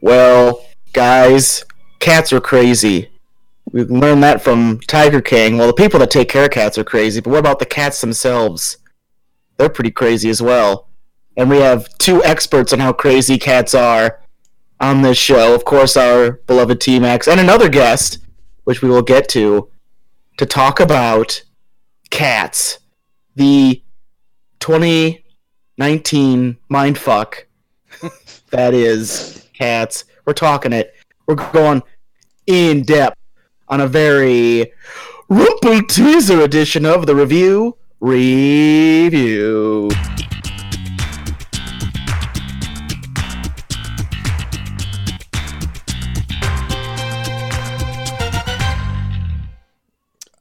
Well, guys, cats are crazy. We learned that from Tiger King. Well, the people that take care of cats are crazy, but what about the cats themselves? They're pretty crazy as well. And we have two experts on how crazy cats are on this show. Of course, our beloved T Max, and another guest, which we will get to, to talk about cats. The 2019 mindfuck that is cats. We're talking it. We're going in depth on a very rumple teaser edition of the review review.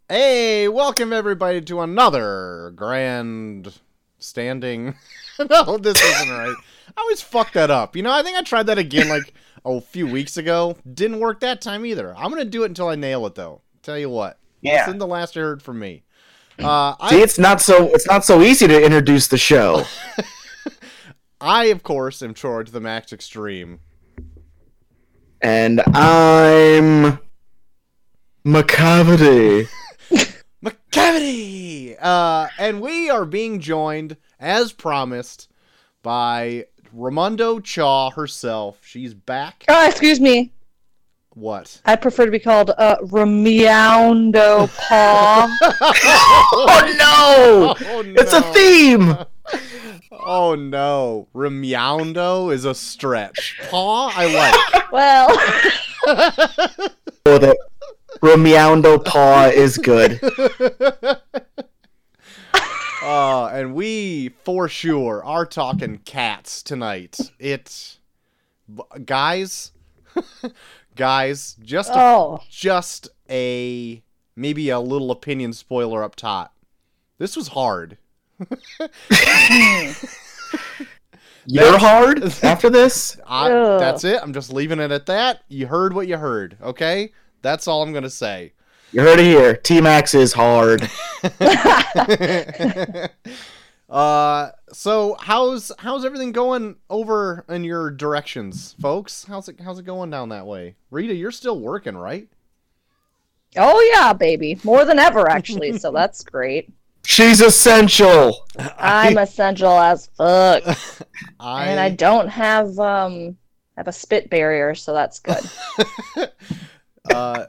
Hey, welcome everybody to another grand standing. no, this isn't right. I always fuck that up. You know, I think I tried that again like a few weeks ago. Didn't work that time either. I'm gonna do it until I nail it though. Tell you what. Yeah. Isn't the last you heard from me. Uh, See, I, it's not so it's not so easy to introduce the show. I of course am to the max extreme. and I'm Macavity. McCavity! Uh, and we are being joined, as promised, by Ramondo Chaw herself. She's back. Oh, excuse me. What? I prefer to be called uh, Ramiaundo Paw. Oh no! Oh, It's a theme. Oh no. Ramiaundo is a stretch. Paw, I like. well, the Ramiaundo paw is good. Uh, and we, for sure, are talking cats tonight. It. Guys. guys, just a oh, just a maybe a little opinion spoiler up top. This was hard. You're hard after this. I, that's it. I'm just leaving it at that. You heard what you heard, okay? That's all I'm gonna say. You heard it here. T Max is hard. uh, so how's how's everything going over in your directions, folks? How's it how's it going down that way? Rita, you're still working, right? oh yeah, baby, more than ever actually. So that's great. She's essential. I'm essential as fuck, I, and I don't have um have a spit barrier, so that's good. uh,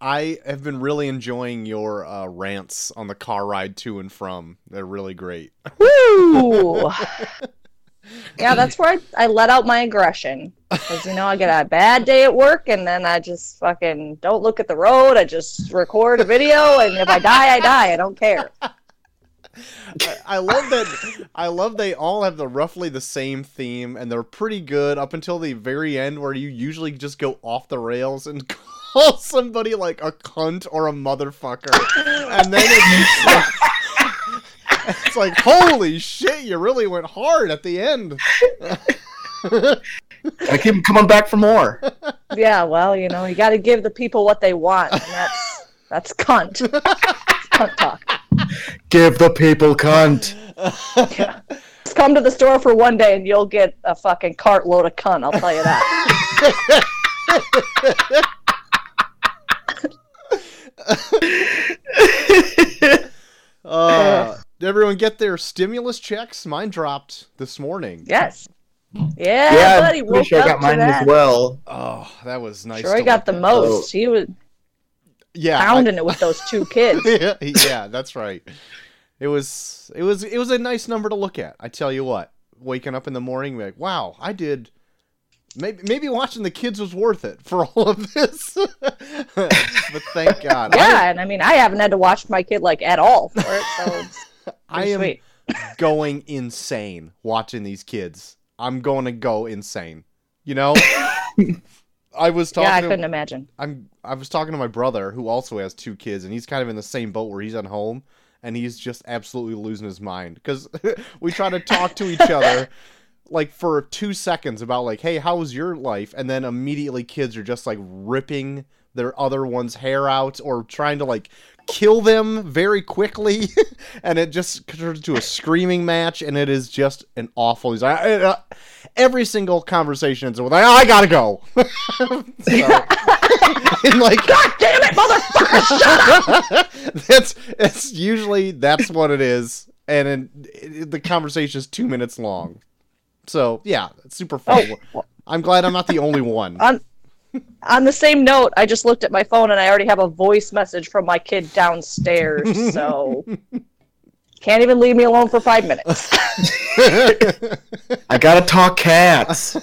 I have been really enjoying your uh, rants on the car ride to and from. They're really great. Woo! yeah, that's where I, I let out my aggression. Because, you know, I get a bad day at work and then I just fucking don't look at the road. I just record a video and if I die, I die. I don't care. I, I love that. I love they all have the roughly the same theme, and they're pretty good up until the very end, where you usually just go off the rails and call somebody like a cunt or a motherfucker, and then it's like, it's like holy shit, you really went hard at the end. I keep coming back for more. Yeah, well, you know, you got to give the people what they want. And that's, that's cunt. It's cunt talk. Give the people cunt. Just come to the store for one day and you'll get a fucking cartload of cunt. I'll tell you that. Uh, did everyone get their stimulus checks? Mine dropped this morning. Yes. Yeah, yeah, buddy. I'm Woke pretty sure I got to mine that. as well. Oh, that was nice. Troy to got the look at. most. He was Yeah, I- pounding it with those two kids. yeah, yeah, that's right. It was it was it was a nice number to look at. I tell you what, waking up in the morning, like, wow, I did. Maybe maybe watching the kids was worth it for all of this. but thank God. Yeah, and I mean, I haven't had to watch my kid like at all for it, so it's I, I am sweet. going insane watching these kids. I'm going to go insane. You know. I was talking. Yeah, I to- couldn't imagine. I'm I was talking to my brother who also has two kids and he's kind of in the same boat where he's at home and he's just absolutely losing his mind cuz we try to talk to each other like for 2 seconds about like hey how was your life and then immediately kids are just like ripping their other one's hair out or trying to like kill them very quickly and it just turns to a screaming match and it is just an awful he's like, "Uh, uh," every single conversation ends with, like "I gotta go." and like, God damn it, motherfucker! Shut up! that's it's usually that's what it is, and then it, the conversation is two minutes long. So yeah, it's super oh, fun. Oh. I'm glad I'm not the only one. On on the same note, I just looked at my phone and I already have a voice message from my kid downstairs. So can't even leave me alone for five minutes. I gotta talk cats.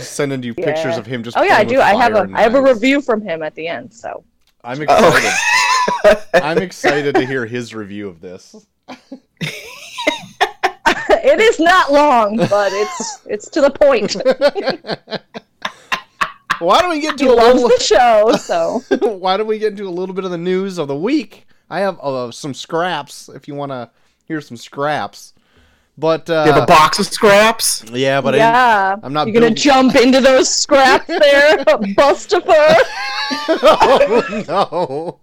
Sending you pictures of him just. Oh yeah, I do. I have fire a and I have a review from him at the end. So I'm oh. excited. Oh. I'm excited to hear his review of this. It is not long, but it's it's to the point. Why don't we get He into a loves little? the show, so Why don't we get into a little bit of the news of the week? I have uh, some scraps if you want to hear some scraps. But uh, You have a box of scraps? yeah, but I yeah. I'm not You're gonna jump into those scraps there, Bustifer. oh no.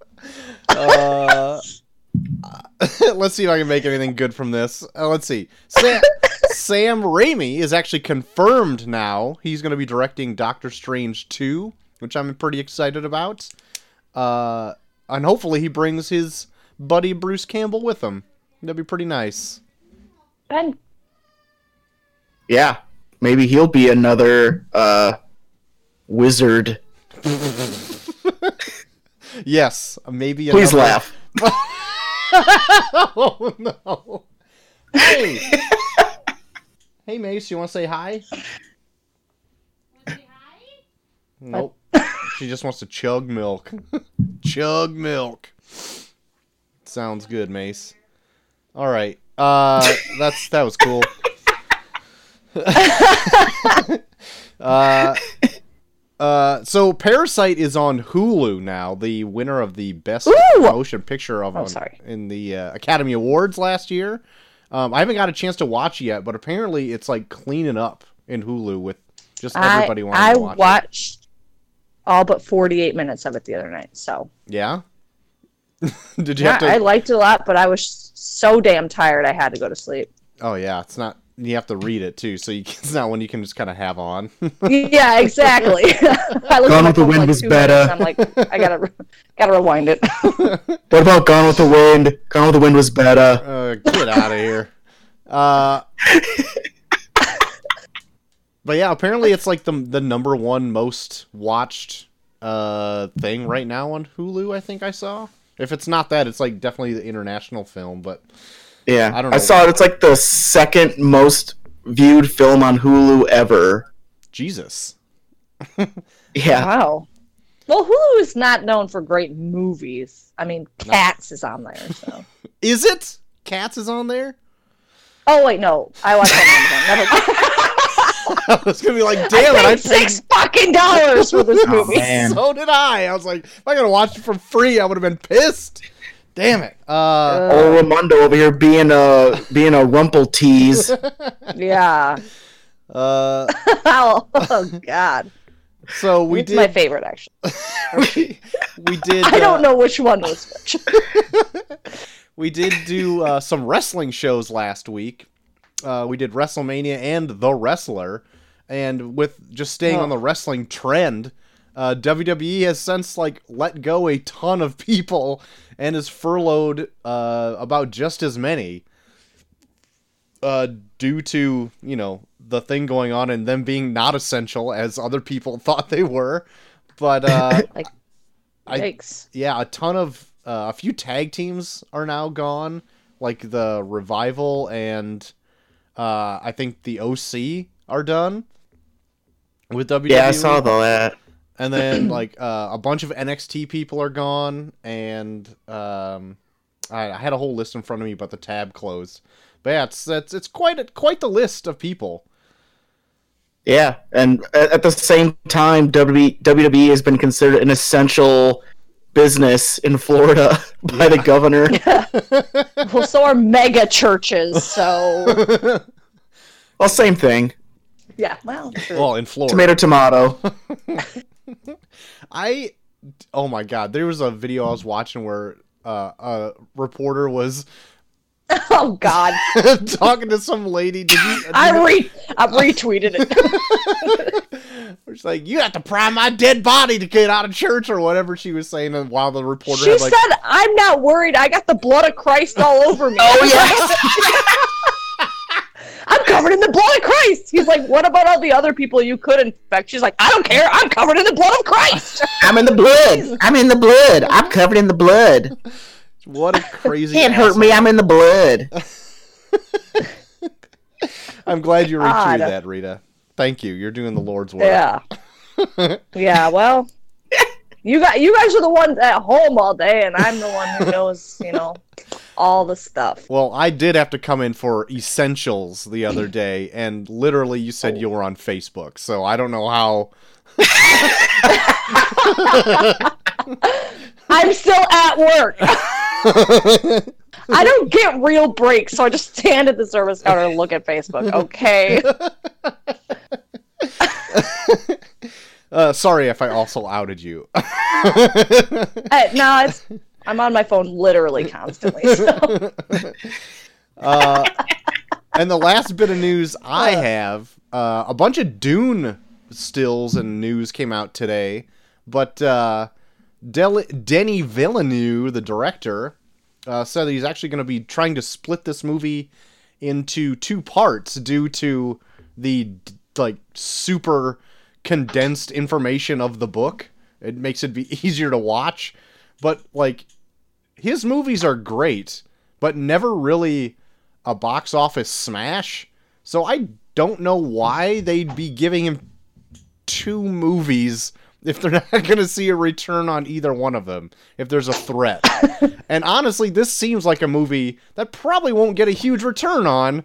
Uh, let's see if I can make anything good from this. Uh, let's see. Sam, Sam Raimi is actually confirmed now. He's going to be directing Doctor Strange 2, which I'm pretty excited about. Uh, and hopefully he brings his buddy Bruce Campbell with him. That'd be pretty nice. Ben, Yeah. Maybe he'll be another uh wizard. Yes, maybe. Please another- laugh. oh no. Hey. hey Mace, you want to say hi? Nope. she just wants to chug milk. chug milk. Sounds good, Mace. All right. Uh that's that was cool. uh uh, so Parasite is on Hulu now, the winner of the best Ooh! motion picture of Oh, on- sorry. in the uh, Academy Awards last year. Um, I haven't got a chance to watch yet, but apparently it's like cleaning up in Hulu with just everybody I, wanting I to watch it. watched all but 48 minutes of it the other night. So Yeah. Did you yeah, have to? I liked it a lot, but I was so damn tired I had to go to sleep. oh yeah, it's not. You have to read it too, so you, it's not one you can just kind of have on. yeah, exactly. I looked Gone at with the Wind like was better. I'm like, I gotta, gotta rewind it. What about Gone with the Wind? Gone with the Wind was better. Uh, get out of here. Uh, but yeah, apparently it's like the the number one most watched uh thing right now on Hulu. I think I saw. If it's not that, it's like definitely the international film. But Yeah. I I, don't know. saw it. It's like the second most viewed film on Hulu ever. Jesus, Yeah. wow. Well, Hulu is not known for great movies. I mean, Cats is on there. So. is it? Cats is on there. Oh wait, no, I watched that on Amazon. Never mind. I was gonna be like, I damn it! I paid six fucking dollars for this Oh, movie. man. So did I. I was like, if I gotta watch it for free, I would have been pissed. Damn it. Uh, Oh, Ramondo over here being a being a rumple tease. Yeah. uh, oh, oh, God. so we it's my favorite, actually. we, we did. I don't uh, know which one was which. We did do uh, some wrestling shows last week. Uh, we did WrestleMania and The Wrestler, and with just staying Oh. on the wrestling trend, uh, WWE has since like let go a ton of people and has furloughed uh, about just as many. Uh, due to you know the thing going on and them being not essential as other people thought they were, but uh, Like, I- yikes. yeah, a ton of uh, a few tag teams are now gone, like the Revival and uh, I think the OC are done with WWE. yeah, I saw that. And then like uh, a bunch of NXT people are gone, and um, I, I had a whole list in front of me, but the tab closed. But yeah, it's it's, it's quite a, quite the list of people. Yeah, and at, at the same time, WWE, WWE has been considered an essential business in Florida by the governor. Well, so are mega churches. So, Well, same thing. yeah, well, true. Well, in Florida, Tomato, tomato. I oh my god, there was a video I was watching where uh, a reporter was Oh God, talking to some lady. Did you? Did I you re I retweeted it. It's like you have to pry my dead body to get out of church or whatever she was saying. And while the reporter She had like, said, "I'm not worried. I got the blood of Christ all over me." Oh yes. I'm covered in the blood of Christ. He's like, "What about all the other people you could infect?" She's like, "I don't care. I'm covered in the blood of Christ." I'm in the blood. I'm in the blood. I'm covered in the blood. what a crazy. Can't hurt me. I'm in the blood. I'm glad you retweeted God. that, Rita. Thank you. You're doing the Lord's work. Yeah. yeah. Well, you got you guys are the ones at home all day, and I'm the one who knows, you know, all the stuff. Well, I did have to come in for essentials the other day, and literally you said you were on Facebook, so I don't know how. I'm still at work. I don't get real breaks, so I just stand at the service counter and look at Facebook. Okay. Uh, sorry if I also outed you. Uh, no, it's I'm on my phone literally constantly. So. uh, and the last bit of news I have, uh, a bunch of Dune stills and news came out today, but uh, Del- Denis Villeneuve, the director, uh, said that he's actually going to be trying to split this movie into two parts due to the like super condensed information of the book. It makes it be easier to watch, but like his movies are great, but never really a box office smash. So I don't know why they'd be giving him two movies if they're not going to see a return on either one of them, if there's a threat. and honestly, this seems like a movie that probably won't get a huge return on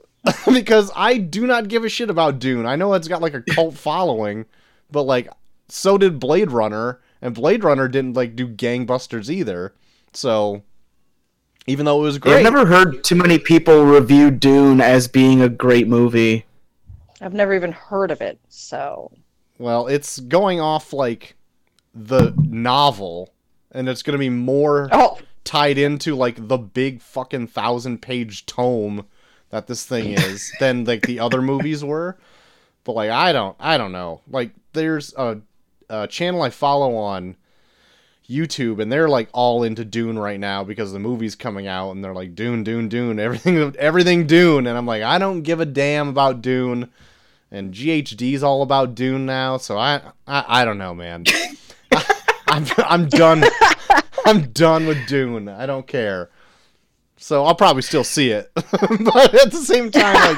because I do not give a shit about Dune. I know it's got like a cult following, but like so did Blade Runner, and Blade Runner didn't like do gangbusters either. So even though it was great, I've never heard too many people review Dune as being a great movie. I've never even heard of it, so well, it's going off like the novel, and it's going to be more oh, tied into like the big fucking thousand page tome that this thing is than like the other movies were. But like I don't I don't know. Like there's a, a channel I follow on YouTube and they're like all into Dune right now because the movie's coming out and they're like Dune Dune Dune everything everything Dune and I'm like I don't give a damn about Dune and GHD's all about Dune now so I I, I don't know man. I'm I'm done I'm done with Dune. I don't care. So I'll probably still see it, but at the same time,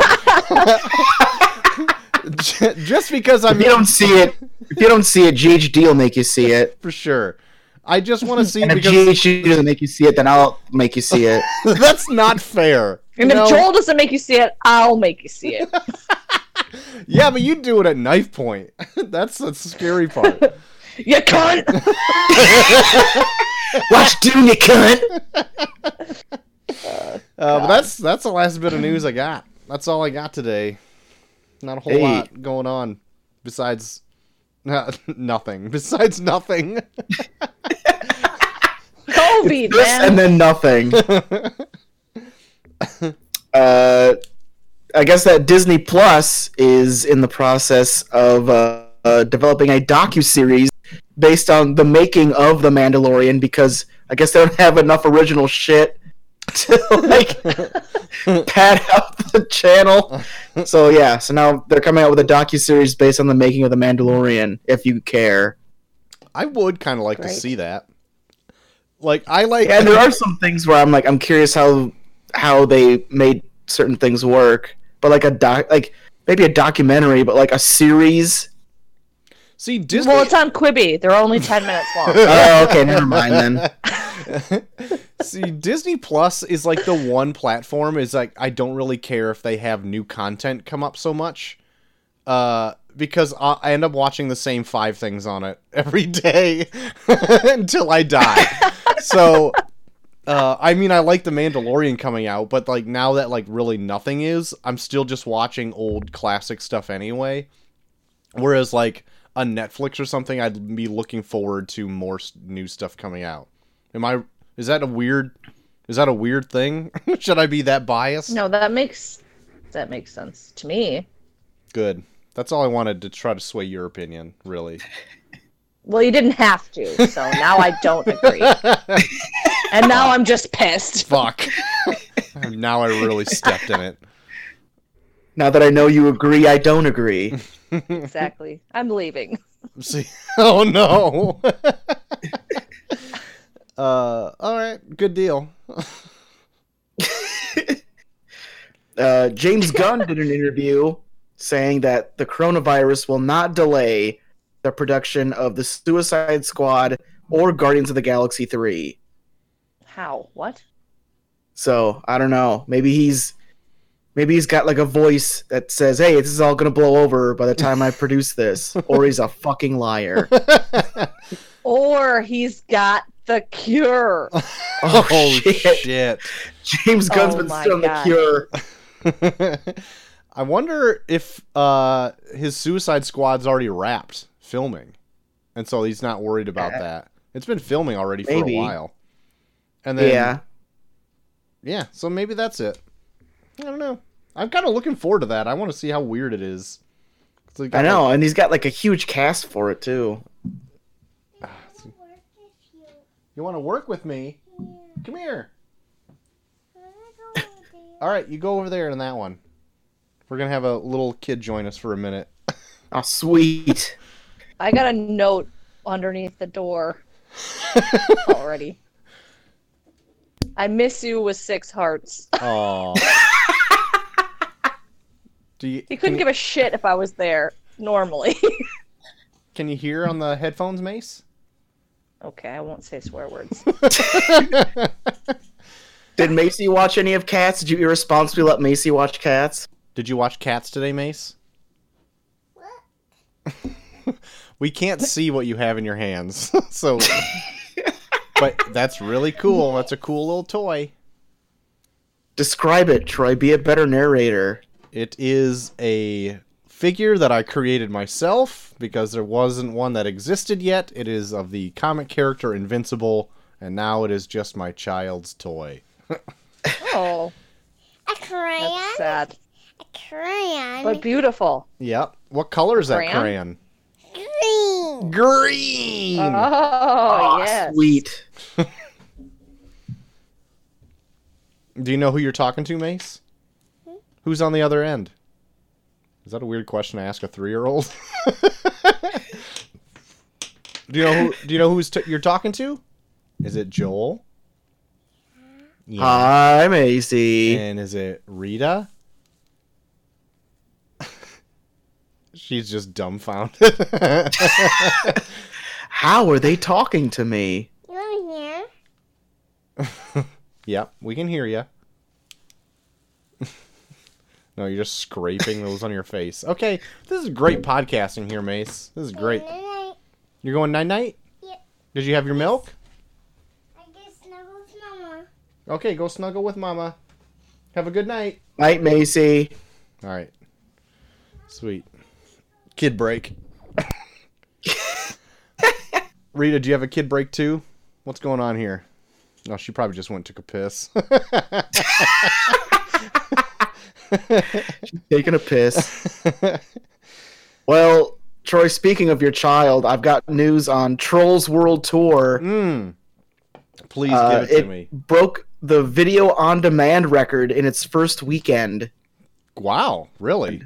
like, just because I'm If you don't see it, if you don't see it, GHD will make you see it. for sure, I just want to see And it if because doesn't make you see it, then I'll make you see it. that's not fair. and No. if Joel doesn't make you see it, I'll make you see it. yeah, but you do it at knife point. that's the scary part. you cunt. Watch Dune, you cunt. Uh, but that's that's the last bit of news I got. That's all I got today. Not a whole Hey. lot going on besides nothing. Besides nothing. COVID, This and then nothing. uh, I guess that Disney Plus is in the process of uh, uh, developing a docu series based on the making of the Mandalorian because I guess they don't have enough original shit to like pad out the channel. So yeah, so now they're coming out with a docu series based on the making of the Mandalorian. If you care, I would kind of like to see that. Like I like yeah, there are some things where I'm like, I'm curious how how they made certain things work. But like a doc, like maybe a documentary, but like a series. See Disney. Well, it's on Quibi. They're only ten minutes long. Oh, okay, never mind then. See, Disney Plus is like the one platform is like I don't really care if they have new content come up so much, uh, because I, I end up watching the same five things on it every day until I die. so, uh, I mean, I like the Mandalorian coming out, but like now that like really nothing is, I'm still just watching old classic stuff anyway. Whereas like a Netflix or something, I'd be looking forward to more new stuff coming out. Am I? Is that a weird Is that a weird thing? Should I be that biased? No, that makes that makes sense to me. Good. That's all I wanted to try to sway your opinion, really. Well, you didn't have to, so now I don't agree. And now I'm just pissed. Fuck. now I really stepped in it. Now that I know you agree, I don't agree. Exactly. I'm leaving. See? Oh no. uh, all right. Good deal. Uh, James Gunn did an interview saying that the coronavirus will not delay the production of the Suicide Squad or Guardians of the Galaxy 3. How? What? So I don't know. Maybe he's maybe he's got like a voice that says, "Hey, this is all gonna blow over by the time I produce this," or he's a fucking liar. Or he's got the cure. Oh, oh shit. shit. James Gunn's Oh been my still on the cure. I wonder if uh, his Suicide Squad's already wrapped filming, and so he's not worried about Uh, that. It's been filming already for a while, and then yeah, yeah, so maybe that's it. I don't know. I'm kind of looking forward to that. I want to see how weird it is. they got, I know, like- and he's got like a huge cast for it too. you want to work with me? Come here. All right, you go over there in that one. We're gonna have a little kid join us for a minute. Oh, sweet. I got a note underneath the door already. I miss you with six hearts. Oh. Do you? He couldn't can, give a shit if I was there normally. can you hear on the headphones, Mace? okay, I won't say swear words. Did Macy watch any of Cats? Did you irresponsibly let Macy watch Cats? Did you watch Cats today, Mace? What? we can't see what you have in your hands, so. but that's really cool. That's a cool little toy. Describe it, Troy. Be a better narrator. It is a figure that I created myself because there wasn't one that existed yet. It is of the comic character Invincible, and now it is just my child's toy. Oh, A crayon? that's sad, A crayon? but beautiful. Yep. What color is that Crayon? crayon? green. Green. Oh, Aw, yes. Sweet. Do you know who you're talking to, Mace? Who's on the other end? Is that a weird question to ask a three-year-old? do you know who? Do you know who's t- you're talking to? Is it Joel? Yeah. Hi, Macy. And is it Rita? She's just dumbfounded. How are they talking to me? You want to hear? yep, we can hear you. No, you're just scraping those on your face. Okay, this is great podcasting here, Mace. This is great. Night. You're going night night. Yep. Did you have your milk? I just snuggled with Mama. Okay, go snuggle with Mama. Have a good night. Night, Macy. All right. Sweet. Kid break. Rita, do you have a kid break too? What's going on here? No, she probably just went and took a piss. Taking a piss. Well, Troy, speaking of your child, I've got news on Trolls World Tour. mm. Please Uh, give it to it me. broke the video on demand record in its first weekend. Wow, really?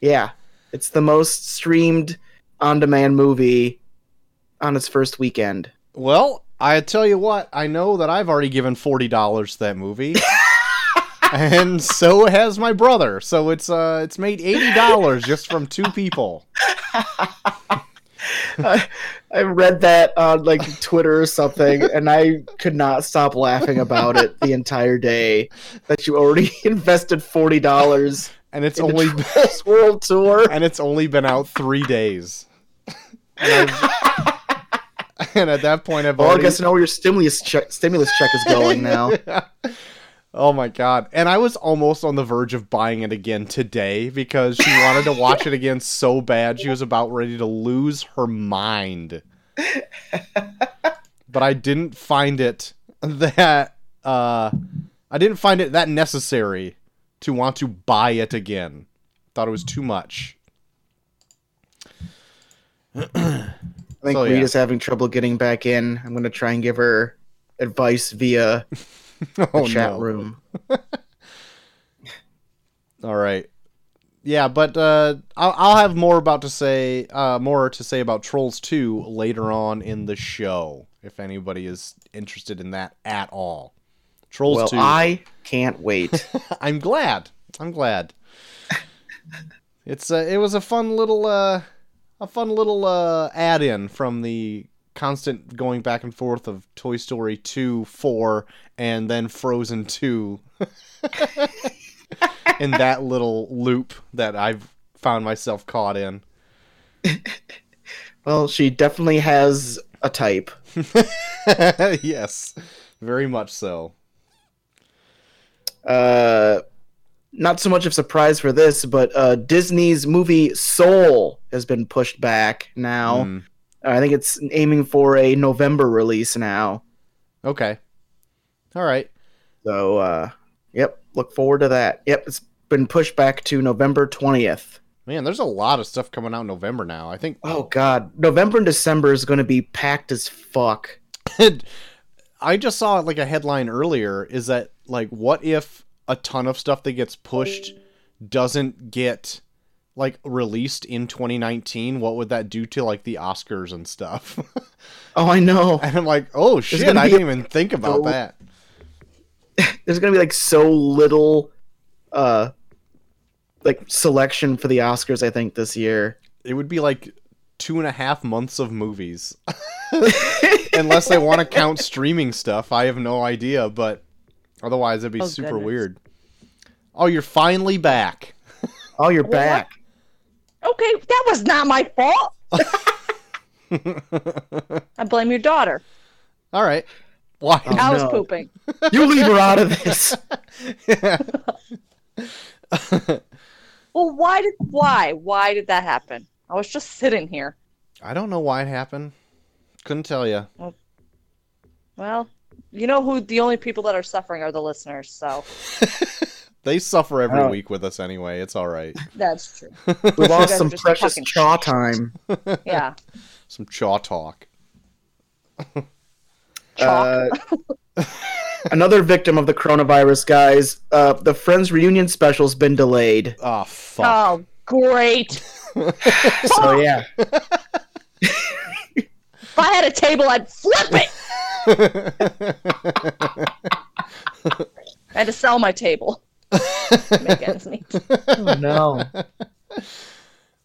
Yeah, it's the most streamed on demand movie on its first weekend. Well, I tell you what, I know that I've already given forty dollars to that movie. and so has my brother. So it's uh it's made eighty dollars just from two people. I, I read that on like Twitter or something, and I could not stop laughing about it the entire day. That you already invested forty dollars And it's in only Trolls World Tour. and it's only been out three days. And, and at that point, I've Well, I guess I know where your stimulus check stimulus check is going now. Oh my god! And I was almost on the verge of buying it again today because she wanted to watch it again so bad. She was about ready to lose her mind. But I didn't find it that uh, I didn't find it that necessary to want to buy it again. Thought it was too much. I think So, yeah. Rita's having trouble getting back in. I'm gonna try and give her advice via oh chat no. room. All right. Yeah, but uh, I'll, I'll have more about to say, uh, more to say about Trolls Two later on in the show, if anybody is interested in that at all. Trolls Well, Two. I can't wait. I'm glad. I'm glad. It's uh, it was a fun little uh, a fun little uh, add-in from the constant going back and forth of Toy Story 2, 4, and then Frozen 2. in that little loop that I've found myself caught in. well, she definitely has a type. yes, very much so. Uh, not so much of a surprise for this, but uh, Disney's movie Soul has been pushed back now. Mm, I think it's aiming for a November release now. okay. All right. So, uh, yep, look forward to that. Yep, it's been pushed back to November 20th. Man, there's a lot of stuff coming out in November now. I think Oh, God. November and December is going to be packed as fuck. I just saw like a headline earlier is that like what if a ton of stuff that gets pushed doesn't get like released in 2019 what would that do to like the oscars and stuff Oh, I know. and i'm like oh shit i didn't even think about so- that There's going to be like so little, uh, like selection for the Oscars, I think, this year. it would be like two and a half months of movies unless they want to count streaming stuff i have no idea but otherwise it'd be Oh, super goodness. weird oh you're finally back Oh, you're What? back. Okay, that was not my fault. I blame your daughter. all right why Oh, I was no. pooping. You leave her out of this. Well, why did why why did that happen? I was just sitting here. I don't know why it happened. Couldn't tell you. Well, you know who the only people that are suffering are the listeners, so They suffer every Oh. week with us anyway. It's all right. that's true. We lost some precious chaw shit. time. Yeah. Some chaw talk. Uh, another victim of the coronavirus, guys. Uh, the Friends reunion special's been delayed. Oh fuck. Oh, great. So yeah, If I had a table, I'd flip it. I had to sell my table. Make ends meet. oh, no.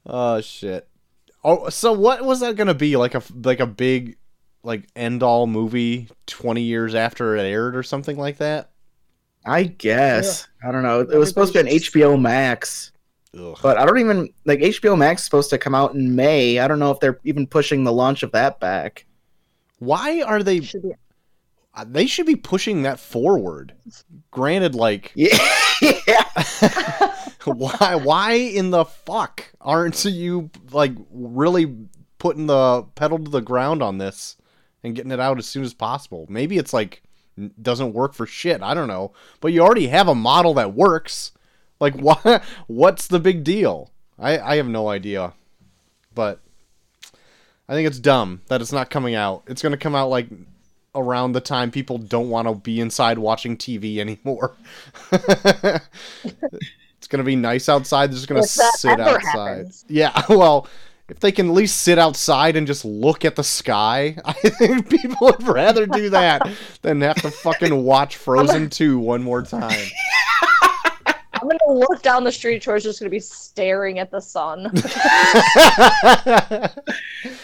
oh shit. Oh, so what was that gonna be? Like a like a big like end all movie twenty years after it aired or something like that? I guess I don't know. It was supposed to be on Everybody's- HBO Max, Ugh. but I don't even like HBO Max is supposed to come out in May. I don't know if they're even pushing the launch of that back. Why are they? Should be- uh, They should be pushing that forward. Granted, like Yeah, yeah. why why in the fuck aren't you like really putting the pedal to the ground on this and getting it out as soon as possible? Maybe it's like doesn't work for shit. I don't know. But you already have a model that works. Like why what's the big deal? I i have no idea. But i think it's dumb that it's not coming out. It's to come out like around the time people don't want to be inside watching tv anymore it's gonna be nice outside. They're just gonna sit outside. happens. Yeah, well, if they can at least sit outside and just look at the sky, I think people would rather do that than have to fucking watch Frozen 2 one more time. I'm gonna look down the street. Troy's just gonna be staring at the sun.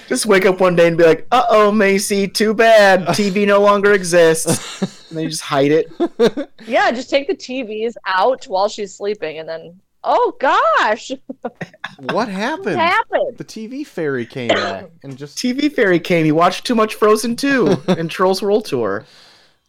Just wake up one day and be like, "Uh oh, Macy, too bad. TV no longer exists." And then you just hide it. yeah, just take the TVs out while she's sleeping, and then oh gosh, what happened? what happened? happened? The TV fairy came back and just TV fairy came. You watched too much Frozen 2 and Trolls World Tour.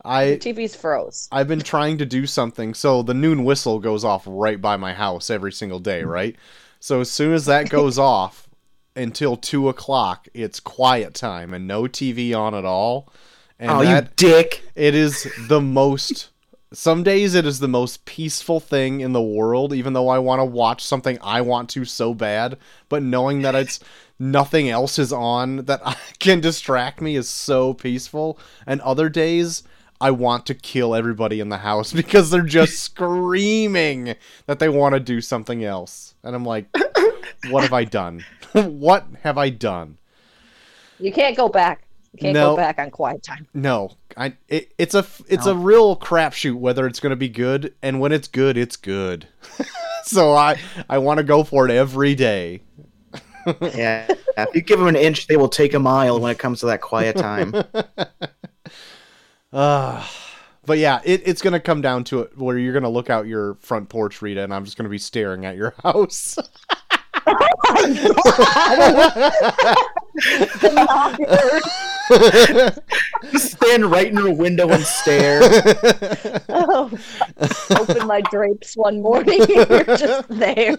The I TV's froze. I've been trying to do something. So the noon whistle goes off right by my house every single day, mm-hmm. right? So as soon as that goes off until two o'clock, it's quiet time and no TV on at all. And oh, that you dick! it is the most some days it is the most peaceful thing in the world even though I want to watch something I want to so bad, but knowing that it's nothing else is on that can distract me is so peaceful. And other days I want to kill everybody in the house because they're just screaming that they want to do something else. And I'm like, what have I done? what have I done? You can't go back. You can't No. go back on quiet time. No, I it, it's a it's a real crapshoot whether it's going to be good, and when it's good, it's good. so I I want to go for it every day. Yeah, if you give them an inch, they will take a mile when it comes to that quiet time. Uh, but yeah, it, it's going to come down to it where you're going to look out your front porch, Rita, and I'm just going to be staring at your house. Just stand right in her window and stare. Oh, open my drapes one morning and you're just there.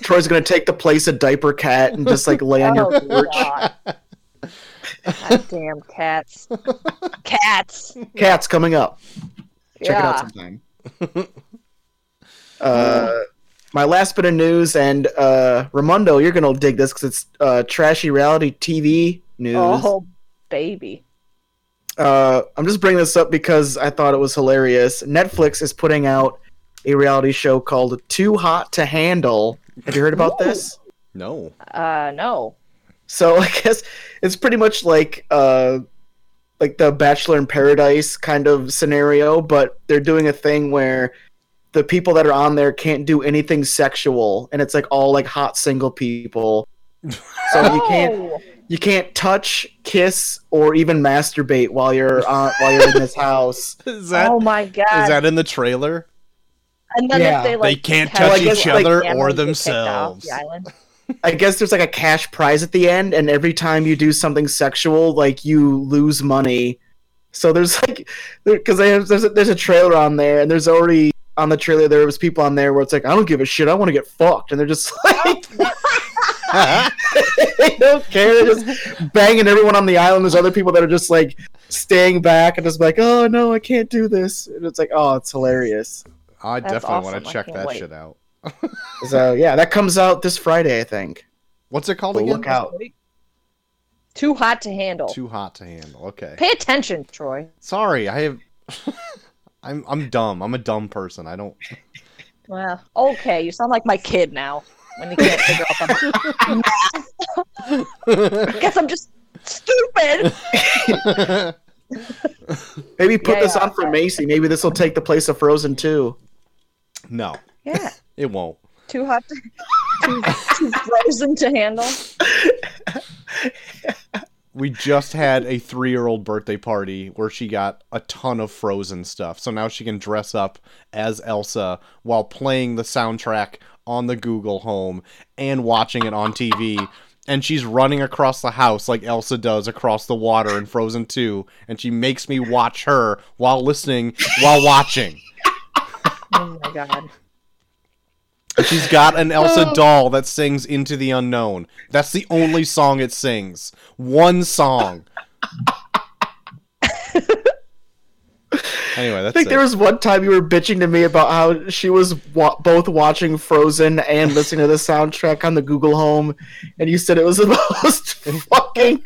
Troy's gonna take the place of diaper cat and just like lay on Oh, your porch. God. God damn cats. Cats. Cat's coming up. Check it out sometime. uh, my last bit of news, and uh, Ramondo, you're gonna dig this because it's uh, trashy reality TV news. Oh, baby. Uh, I'm just bringing this up because I thought it was hilarious. Netflix is putting out a reality show called Too Hot to Handle. Have you heard about Ooh. this? no. Uh, no. So I guess it's pretty much like uh like the Bachelor in Paradise kind of scenario, but they're doing a thing where the people that are on there can't do anything sexual and it's like all like hot single people. So you can't Oh, you can't touch, kiss, or even masturbate while you're on while you're in this house. Is that oh my god. is that in the trailer? and then Yeah. if they They can't touch each on other camera, or you get kicked off themselves. the island. I guess there's like a cash prize at the end, and every time you do something sexual, like you lose money. So there's like, because there's a, there's a trailer on there, and there's already on the trailer there was people on there where it's like, I don't give a shit, I want to get fucked, and they're just like, they don't care, they're just banging everyone on the island. There's other people that are just like staying back and just like, oh no, I can't do this, and it's like, oh, it's hilarious. I That's definitely want to check that wait. shit out. So yeah, that comes out this Friday, I think. What's it called So again? look out. Too hot to handle. Too hot to handle. Okay. Pay attention, Troy. Sorry, I have. I'm I'm dumb. I'm a dumb person. I don't. Well, okay, you sound like my kid now. When you can't figure out the math. Guess I'm just stupid. Maybe put Yeah, this yeah. on for Macy. Maybe this will take the place of Frozen 2. no, Yeah. It won't. Too hot to too, too frozen to handle. We just had a three-year-old birthday party where she got a ton of Frozen stuff. So now she can dress up as Elsa while playing the soundtrack on the Google Home and watching it on TV. And she's running across the house like Elsa does across the water in Frozen 2. And she makes me watch her while listening while watching. Oh my god. And She's got an Elsa oh. doll that sings Into the Unknown. That's the only song it sings. One song. anyway, I think it. there was one time you were bitching to me about how she was wa- both watching Frozen and listening to the soundtrack on the Google Home, and you said it was the most fucking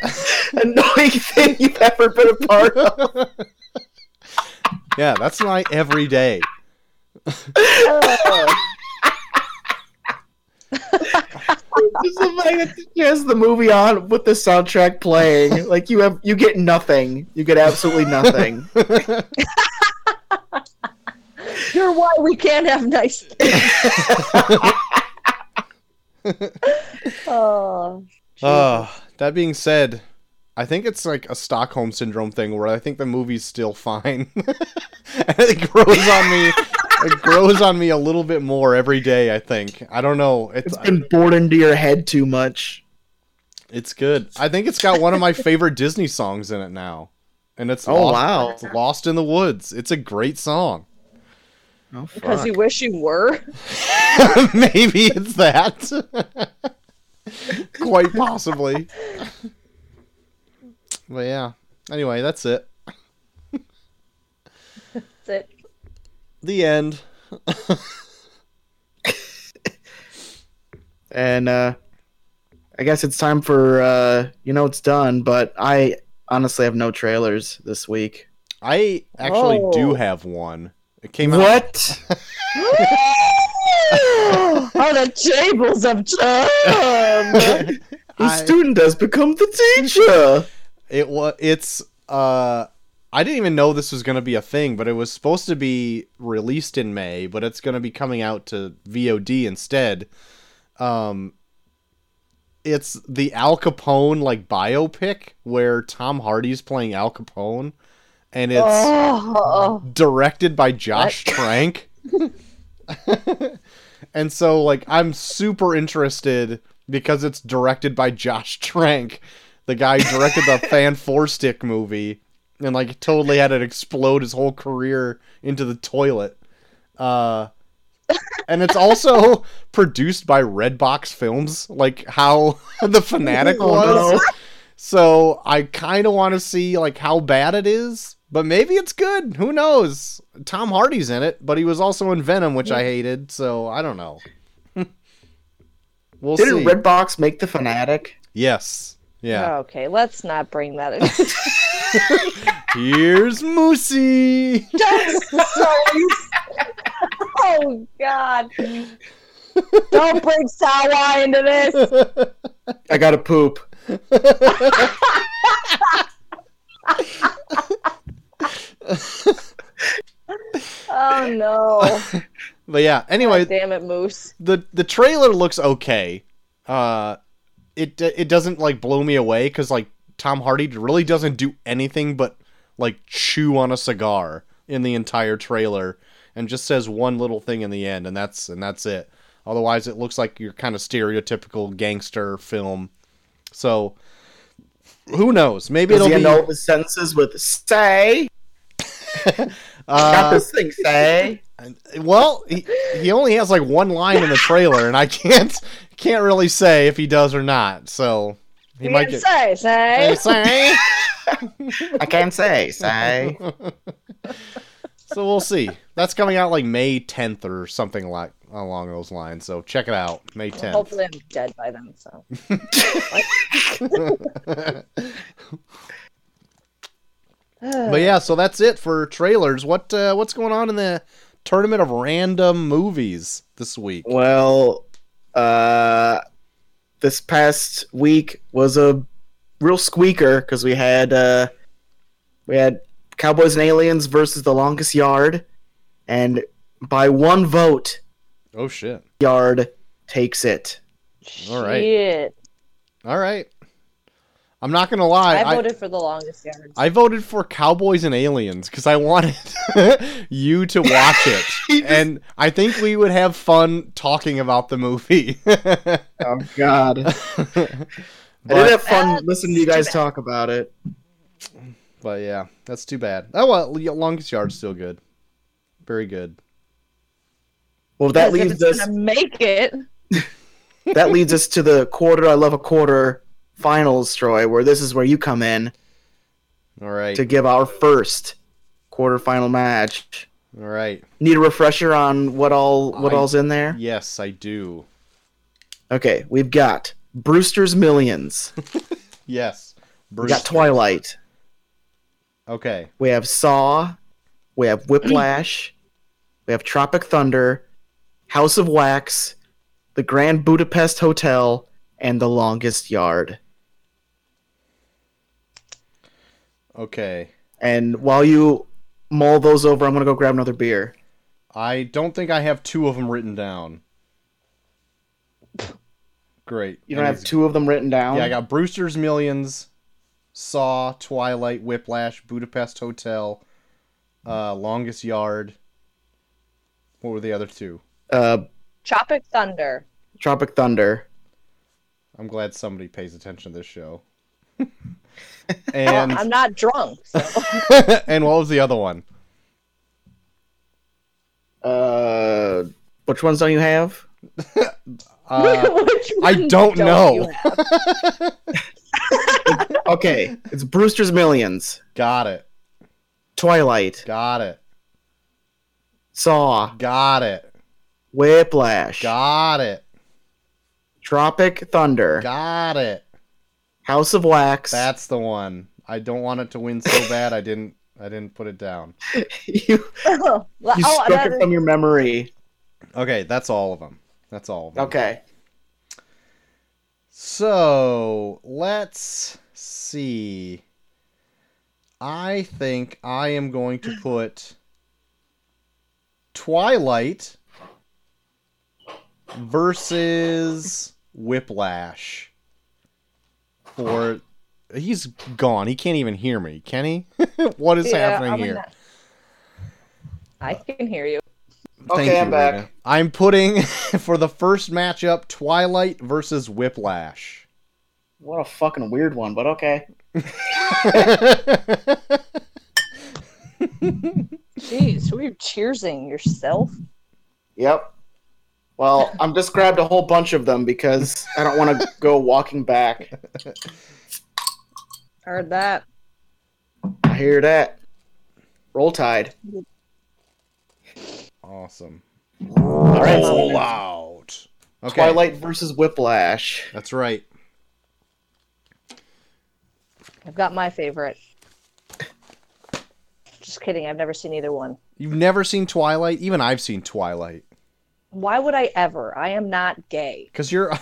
annoying thing you've ever been a part of. yeah, that's my everyday. Oh, Just the fact that she has the movie on with the soundtrack playing. Like you have, you get nothing. You get absolutely nothing. you're why we can't have nice things. oh. Uh, that being said, I think it's like a Stockholm syndrome thing where I think the movie's still fine. and it grows on me. It grows on me a little bit more every day. I think. I don't know. It's It's been bored into your head too much. it's good. I think it's got one of my favorite Disney songs in it now, and it's Oh, lost, wow. it's Lost in the Woods. It's a great song. Oh, Because you wish you were. Maybe it's that. Quite possibly. But yeah. Anyway, that's it. That's it. The end. And uh I guess it's time for uh you know it's done, but I honestly have no trailers this week. I actually do Oh. have one. It came out. What? oh, the tables have turned. the I- student has become the teacher. It was. It's. Uh, I didn't even know this was going to be a thing, but it was supposed to be released in May, but it's going to be coming out to VOD instead. Um, it's the Al Capone like biopic where Tom Hardy's playing Al Capone, and it's oh, directed by Josh Trank. and so like I'm super interested because it's directed by Josh Trank, the guy who directed the Fan Four Stick movie and like totally had it explode his whole career into the toilet. Uh and it's also produced by Redbox Films, like how the Fanatic was. no. So I kind of want to see like how bad it is, but maybe it's good. Who knows? Tom Hardy's in it, but he was also in Venom, which I hated. So I don't know. we'll Didn't see. Redbox make the fanatic? yes. Yeah. Okay, let's not bring that in. Here's Moosey. oh God! Don't bring Sawa into this. I gotta poop. Oh no! but yeah. Anyway, Damn it, Moose. the the trailer looks okay. Uh, it it doesn't like blow me away because like Tom Hardy really doesn't do anything but like chew on a cigar in the entire trailer and just says one little thing in the end and that's and that's it. Otherwise, it looks like your kind of stereotypical gangster film. So who knows? Maybe Does it'll he be. all his sentences with "say"? Got uh, this thing, say. Well, he, he only has like one line in the trailer, and I can't can't really say if he does or not. So he You might get. say, say. say. I can't say, say. so we'll see. That's coming out like May 10th or something like along those lines. So check it out, May 10th. Hopefully, I'm dead by then. So. But yeah, so that's it for trailers. What uh, what's going on in the tournament of random movies this week? Well, uh, this past week was a real squeaker because we had uh, we had Cowboys and Aliens versus The Longest Yard, and by one vote, Oh shit! Yard takes it. All right. Shit. All right. I'm not gonna lie. I I, voted for the longest yard. I voted for Cowboys and Aliens because I wanted you to watch it, and I think we would have fun talking about the movie. Oh God! I but, did have fun listening to you guys talk about it. but yeah, that's too bad. Oh well, Longest Yard's still good, very good. Well, that As if leads us. gonna make it. that leads us to the quarter. I love a quarter finals, Troy, where this is where you come in All right, to give our first quarterfinal match. all right. Need a refresher on what all what I- all's in there? Yes, I do. Okay, we've got Brewster's Millions. Yes, We got Twilight. Okay, We have Saw. We have Whiplash. we have Tropic Thunder, House of Wax, The Grand Budapest Hotel, and The Longest Yard. Okay. And while you mull those over, I'm gonna go grab another beer. I don't think I have two of them written down. Great. You don't And have two of them written down. Yeah, I got Brewster's Millions, Saw, Twilight, Whiplash, Budapest Hotel, uh, Longest Yard. What were the other two? uh, Tropic Thunder. Tropic Thunder. I'm glad somebody pays attention to this show. Well, and I'm not drunk. So. and what was the other one? Uh, which ones don't you have? Uh, Which I one don't know. Okay, it's Brewster's Millions, Got it. Twilight, Got it. Saw, Got it. Whiplash, Got it. Tropic Thunder, Got it. House of Wax. That's the one. I don't want it to win so bad. I didn't. I didn't put it down. you oh, you oh, struck it from your memory. Okay, that's all of them. That's all of them. Okay. So let's see. I think I am going to put Twilight versus Whiplash. For he's gone. He can't even hear me. Can he? what is Yeah, happening I'm here? that- I can hear you. Okay, I'm back. Rita. I'm putting for the first matchup Twilight versus Whiplash. What a fucking weird one, but okay. Jeez, who are you cheersing yourself? Yep. Well, I'm just grabbed a whole bunch of them because I don't want to go walking back. Heard that. I hear that. Roll Tide. awesome. All right, so Roll out. Okay, Twilight versus Whiplash. that's right. I've got my favorite. Just kidding. I've never seen either one. You've never seen Twilight? Even I've seen Twilight. Why would I ever? I am not gay. Cause you're.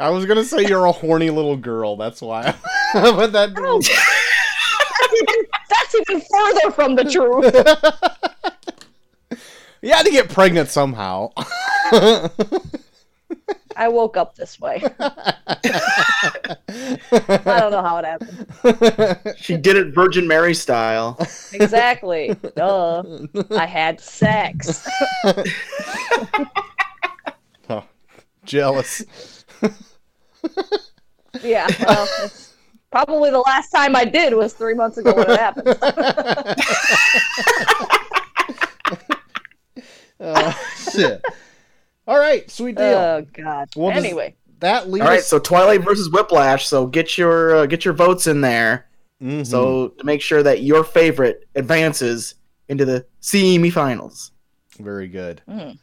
I was gonna say you're a horny little girl. That's why. but that. Oh. That's even further from the truth. You had to get pregnant somehow. I woke up this way. I don't know how it happened. She did it Virgin Mary style. Exactly. Duh. I had sex. oh, Jealous. Yeah. Well, it's probably the last time I did was three months ago when it happened. Uh, shit. All right, sweet deal. oh God. Well, anyway, that leads. All right, so Twilight versus Whiplash. So get your uh, get your votes in there. Mhm. So to make sure that your favorite advances into the semifinals. very good. Mm.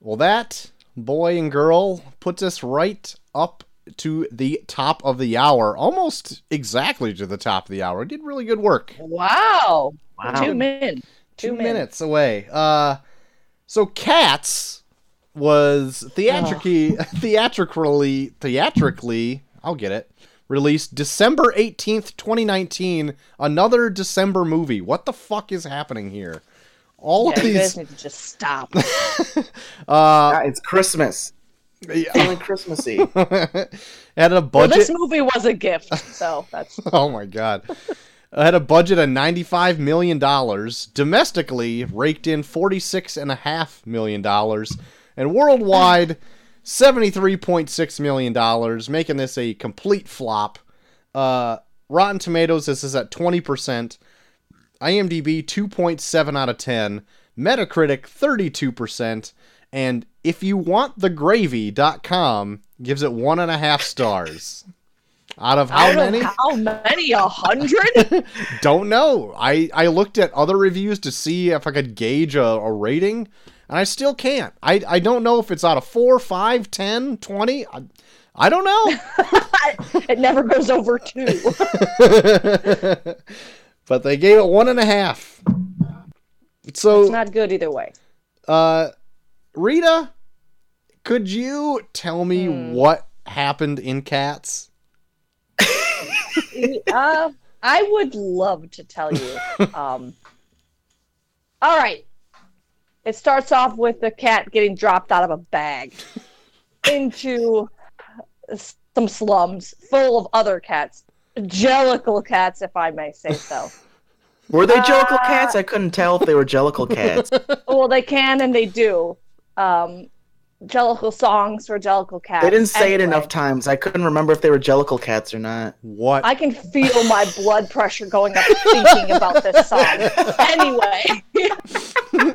Well, that boy and girl puts us right up to the top of the hour, almost exactly to the top of the hour. Did really good work. wow. Wow. Two min. Two Two min. minutes away. Uh, so Cats was theatrically, theatrically, theatrically. I'll get it. Released December eighteenth, twenty nineteen. Another December movie. What the fuck is happening here? All Yeah, of you these. guys need to just stop. Uh, it's Christmas. yeah. Feeling Christmassy. had a well, budget. this movie was a gift, so that's oh my god. I had a budget of $95 million. Domestically, raked in $46.5 million. And worldwide, $73.6 million, making this a complete flop. Uh, Rotten Tomatoes, this is at 20%. IMDb, 2.7 out of 10. Metacritic, 32%. And if you want the gravy.com gives it one and a half stars. Out of how out many? Of how many? A hundred? Don't know. I, I looked at other reviews to see if I could gauge a, a rating, and I still can't. I, I don't know if it's out of 4, 5, 10, 20. I, I don't know. it never goes over two. but they gave it one and a half. So, It's not good either way. uh, Rita, could you tell me Hmm. what happened in Cats? uh, I would love to tell you. Um, all right. It starts off with the cat getting dropped out of a bag into some slums full of other cats. Jellicle cats, if I may say so. Were they Jellicle Uh, cats? I couldn't tell if they were Jellicle cats. well, they can and they do. Um, Jellicle songs for Jellicle cats. They didn't say it enough times. I couldn't remember if they were Jellicle cats or not. What? I can feel my blood pressure going up thinking about this song. Anyway,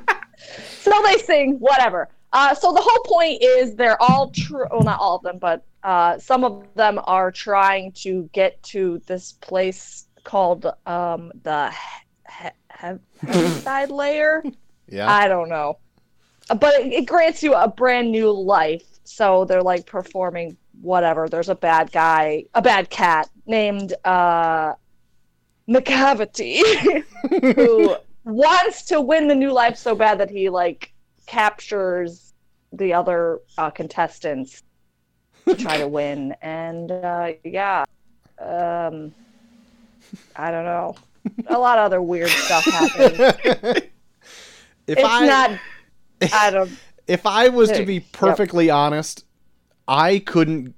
so they sing whatever. Uh, so the whole point is they're all true. Well, not all of them, but Uh, some of them are trying to get to this place called um, the he- he- Heaviside Layer. Yeah. I don't know. But it, it grants you a brand new life. So they're like performing whatever. There's a bad guy, a bad cat named uh, Macavity who wants to win the new life so bad that he like captures the other uh, contestants to try to win. And uh, yeah, um, I don't know. A lot of other weird stuff happens. if it's I not. I don't. if I was to be yep. perfectly honest, I couldn't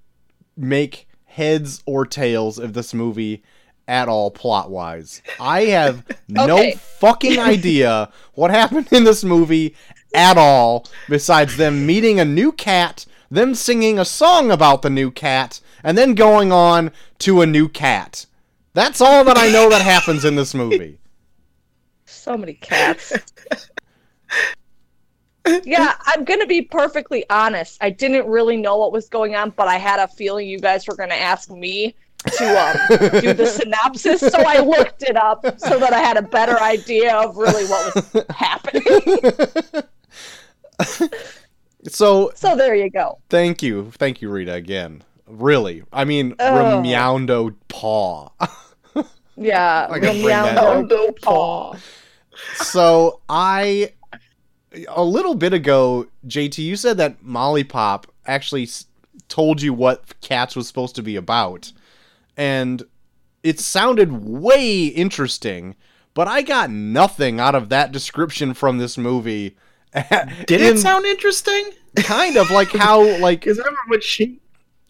make heads or tails of this movie at all plot wise. I have no fucking idea what happened in this movie at all besides them meeting a new cat, them singing a song about the new cat, and then going on to a new cat. That's all that I know that happens in this movie. So many cats. yeah, I'm gonna be perfectly honest. I didn't really know what was going on, but I had a feeling you guys were gonna ask me to um, do the synopsis, so I looked it up so that I had a better idea of really what was happening. So so there you go. Thank you. Thank you, Rita, again. Really. I mean, Oh. Remyando paw. Yeah, I gotta bring that up. Remyando paw. so I, a little bit ago, JT, you said that Molly Pop actually told you what Cats was supposed to be about. And it sounded way interesting, but I got nothing out of that description from this movie. Did In- it sound interesting? kind of like how like Because I remember when she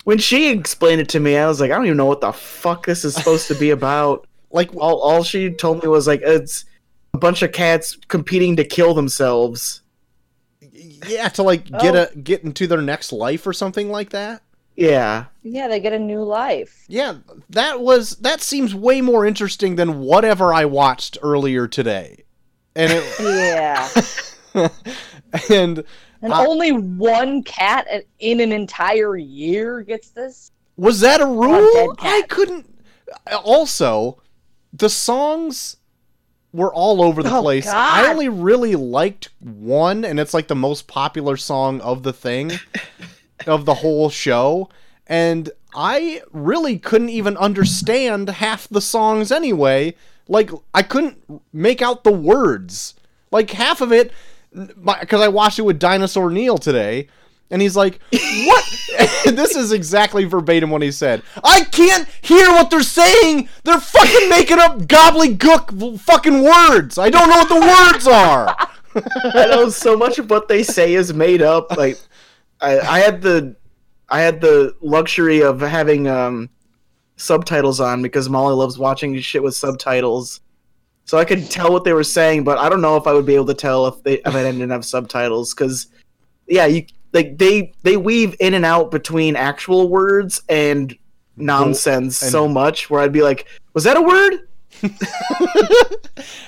when she explained it to me, I was like, I don't even know what the fuck this is supposed to be about. like All all she told me was like it's a bunch of cats competing to kill themselves. yeah to like get Oh. a get into their next life or something like that. Yeah. Yeah, they get a new life. Yeah, that was that seems way more interesting than whatever I watched earlier today. And it Yeah, and and I- only one cat in an entire year gets this. was that a rule? I couldn't also the songs were all over the Oh, place. I only really liked one and it's like the most popular song of the thing of the whole show and I really couldn't even understand half the songs anyway. Like I couldn't make out the words. Like half of it because I watched it with Dinosaur Neil today, and he's like, "What?" this is exactly verbatim what he said. I can't hear what they're saying. They're fucking making up gobbledygook fucking words. I don't know what the words are. I know so much of what they say is made up. Like I, I had the I had the luxury of having um subtitles on because Molly loves watching shit with subtitles. So I could tell what they were saying, but I don't know if I would be able to tell if they if I didn't have subtitles because yeah, you like they they weave in and out between actual words and nonsense and- so much where I'd be like, was that a word?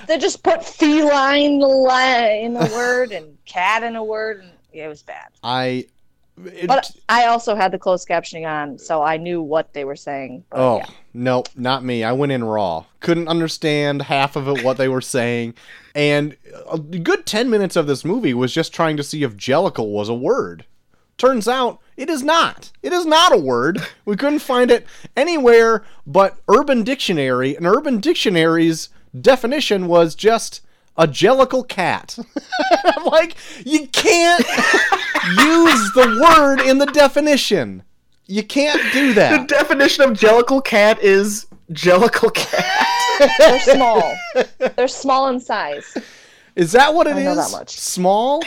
They just put feline in a word and cat in a word, and yeah, it was bad. I. it- But I also had the closed captioning on, so I knew what they were saying. Oh yeah. no, not me. I went in raw. Couldn't understand half of it what they were saying, and a good ten minutes of this movie was just trying to see if Jellicle was a word. Turns out it is not. It is not a word. We couldn't find it anywhere but Urban Dictionary, and Urban Dictionary's definition was just a jellicle cat. I'm like, you can't use the word in the definition. You can't do that. The definition of jellicle cat is jellicle cat. They're small. They're small in size. Is that what it I is? know that much. Small?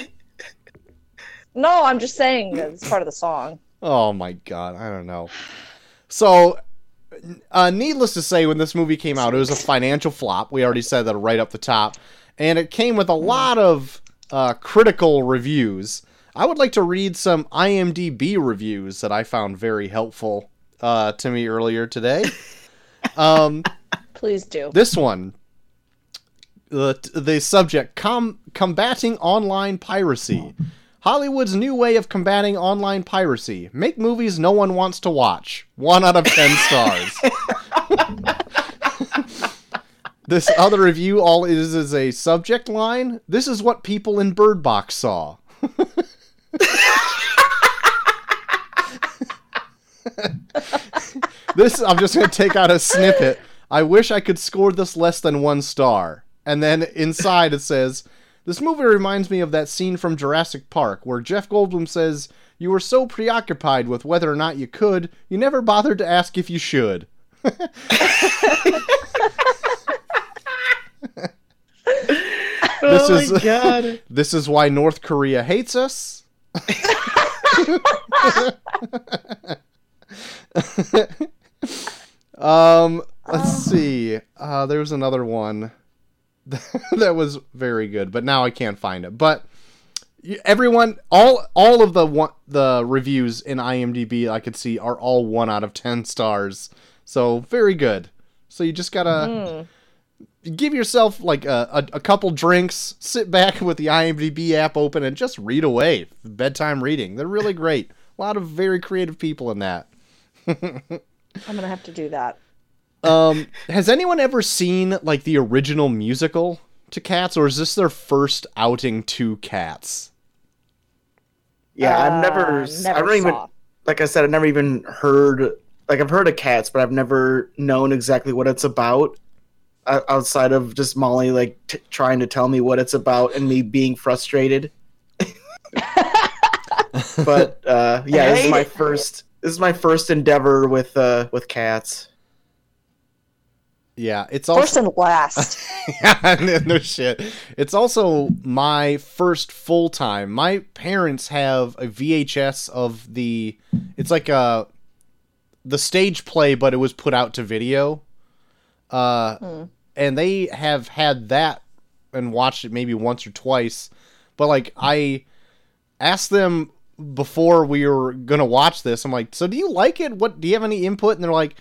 No, I'm just saying it's part of the song. Oh my god, I don't know. So, uh, needless to say, when this movie came out, it was a financial flop. We already said that right up the top, and it came with a lot of uh, critical reviews. I would like to read some IMDb reviews that I found very helpful uh, to me earlier today. Um, Please do. this one, the the subject: com- combating online piracy. Hollywood's new way of combating online piracy. Make movies no one wants to watch. One out of ten stars. this other review all is is a subject line. This is what people in Bird Box saw. this I'm just gonna take out a snippet. I wish I could score this less than one star. And then inside it says, This movie reminds me of that scene from Jurassic Park where Jeff Goldblum says, You were so preoccupied with whether or not you could, you never bothered to ask if you should. this oh is my god. this is why North Korea hates us. um, let's see. Uh, there was another one that was very good, but now I can't find it. But everyone, all all of the one, the reviews in IMDb I could see are all one out of ten stars. So very good. So you just gotta Hmm. Give yourself like a, a, a couple drinks, sit back with the IMDb app open, and just read away. Bedtime reading. They're really great. A lot of very creative people in that. I'm gonna have to do that. Um, has anyone ever seen like the original musical to Cats, or is this their first outing to Cats? Yeah, I've never, Uh, s- I don't even, saw. like I said, I've never even heard, like I've heard of cats, but I've never known exactly what it's about. O- Outside of just Molly like t- trying to tell me what it's about and me being frustrated. but uh, yeah, this is my first. This is my first endeavor with uh, with cats. Yeah, it's First and last. yeah, no shit. It's also my first full time. My parents have a VHS of the. It's like a the stage play, but it was put out to video. Uh, Hmm. And they have had that and watched it maybe once or twice. But like I asked them before we were gonna watch this, I'm like, so do you like it? What do you have any input? And they're like,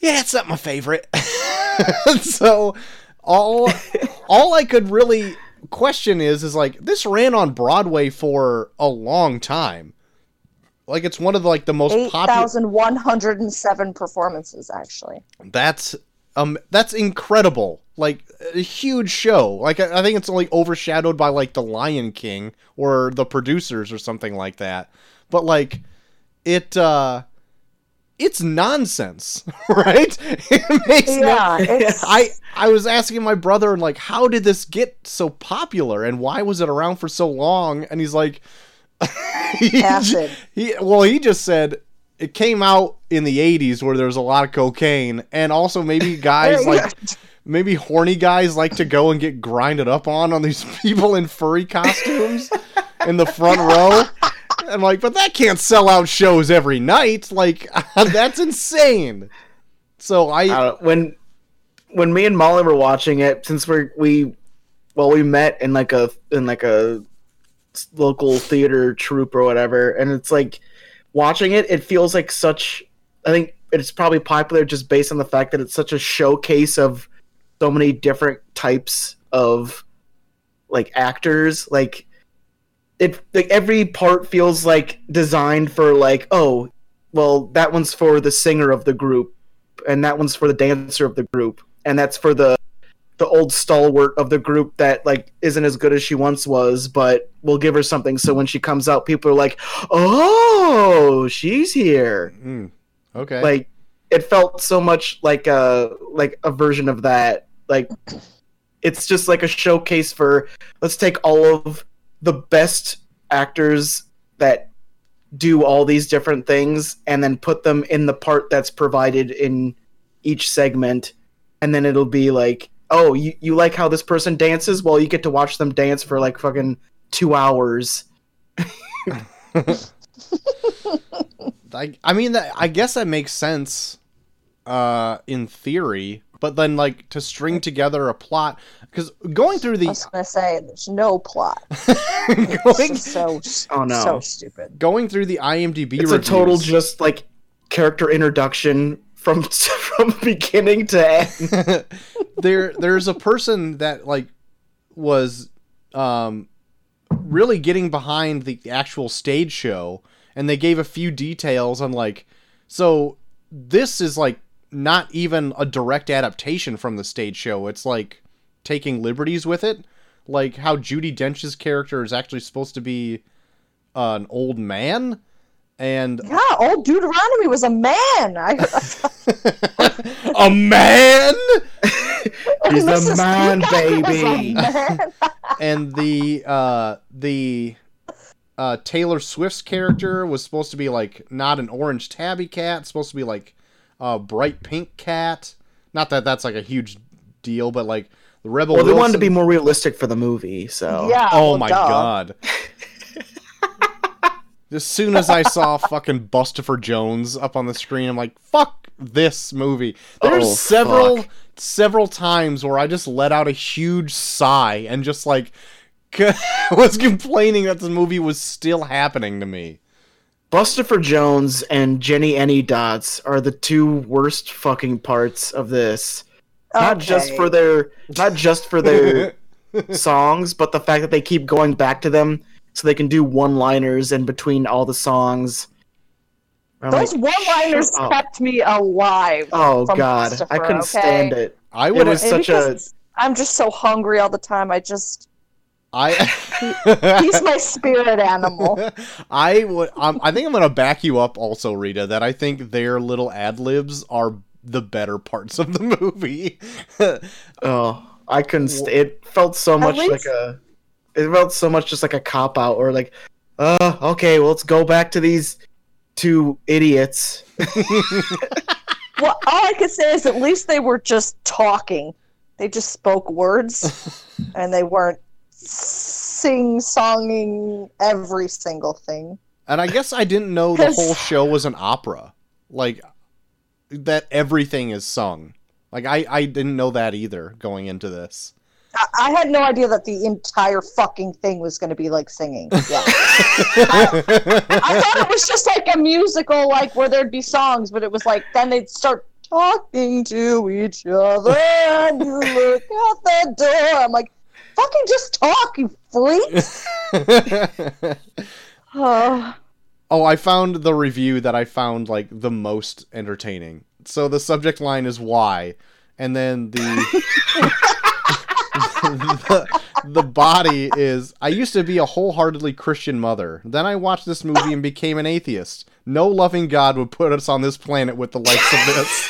yeah, it's not my favorite. so all all I could really question is is like this ran on Broadway for a long time. Like it's one of the, like the most popular. thousand one hundred and seven performances, actually. That's um that's incredible. Like a huge show. Like I, I think it's only overshadowed by like The Lion King or the producers or something like that. But like it uh it's nonsense, right? It makes no Yeah, it's I I was asking my brother like how did this get so popular and why was it around for so long and he's like he acid. he well he just said it came out in the 80s where there was a lot of cocaine and also maybe guys like maybe horny guys like to go and get grinded up on on these people in furry costumes in the front row. I'm like but that can't sell out shows every night. Like that's insane. So I uh, when when me and Molly were watching it, since we we well we met in like a in like a s- local theater troupe or whatever, and it's like watching it, it feels like such. I think it's probably popular just based on the fact that it's such a showcase of so many different types of like actors, like. It like every part feels like designed for like oh well that one's for the singer of the group and that one's for the dancer of the group, and that's for the the old stalwart of the group that like isn't as good as she once was, but we'll give her something so when she comes out, people are like, "Oh, she's here!" Mm, okay Like it felt so much like a like a version of that. Like it's just like a showcase for let's take all of the best actors that do all these different things and then put them in the part that's provided in each segment and then it'll be like oh you, you like how this person dances well you get to watch them dance for like fucking two hours I, I mean that I guess that makes sense uh in theory but then like to string together a plot because going through the I the was gonna say there's no plot. going, It's so Oh, no. so stupid. going through the IMDb it's a total just like character introduction from from beginning to end. There there's a person that like was um really getting behind the actual stage show and they gave a few details on like so this is like not even a direct adaptation from the stage show. It's like taking liberties with it. Like how judi dench's character is actually supposed to be uh, an old man and Yeah, old Deuteronomy was a man. I, a man He's a man, Peacock was a baby. man. and the uh the uh Taylor Swift's character was supposed to be like not an orange tabby cat, supposed to be like a bright pink cat. Not that that's like a huge deal, but like the Rebel. Well, they wanted to be more realistic for the movie, so Yeah. Oh well, my duh. god. as soon as I saw fucking Bustopher Jones up on the screen, I'm like, fuck this movie. There's Oh, several fuck. several times where I just let out a huge sigh and just like was complaining that this movie was still happening to me. Buster Jones and Jennyanydots are the two worst fucking parts of this. Not just for their not just for their songs, but the fact that they keep going back to them so they can do one-liners in between all the songs. I'm Those like, one-liners kept me alive. Oh god, I couldn't okay? stand it. I It would was have such a because I'm just so hungry all the time. I just I he's my spirit animal. I would. Um, I think I'm gonna back you up, also, Rita. That I think their little ad libs are the better parts of the movie. Oh, I couldn't. St- it felt so much like a. It felt so much just like a cop out, or like, uh, okay, well, let's go back to these two idiots. Well, all I could say is at least they were just talking. They just spoke words, and they weren't sing-songing every single thing. and I guess I didn't know the whole show was an opera. Like that, everything is sung. Like I, I didn't know that either going into this. I, had no idea that the entire fucking thing was going to be like singing. Yeah. I, I thought it was just like a musical, like where there'd be songs, but it was like then they'd start talking to each other, and you look out the door. I'm like, fucking just talk, you freak. Oh, Oh, I found the review that I found like the most entertaining. So the subject line is why, and then the the, the body is I used to be a wholeheartedly Christian mother. Then I watched this movie and became an atheist. No loving God would put us on this planet with the likes of this.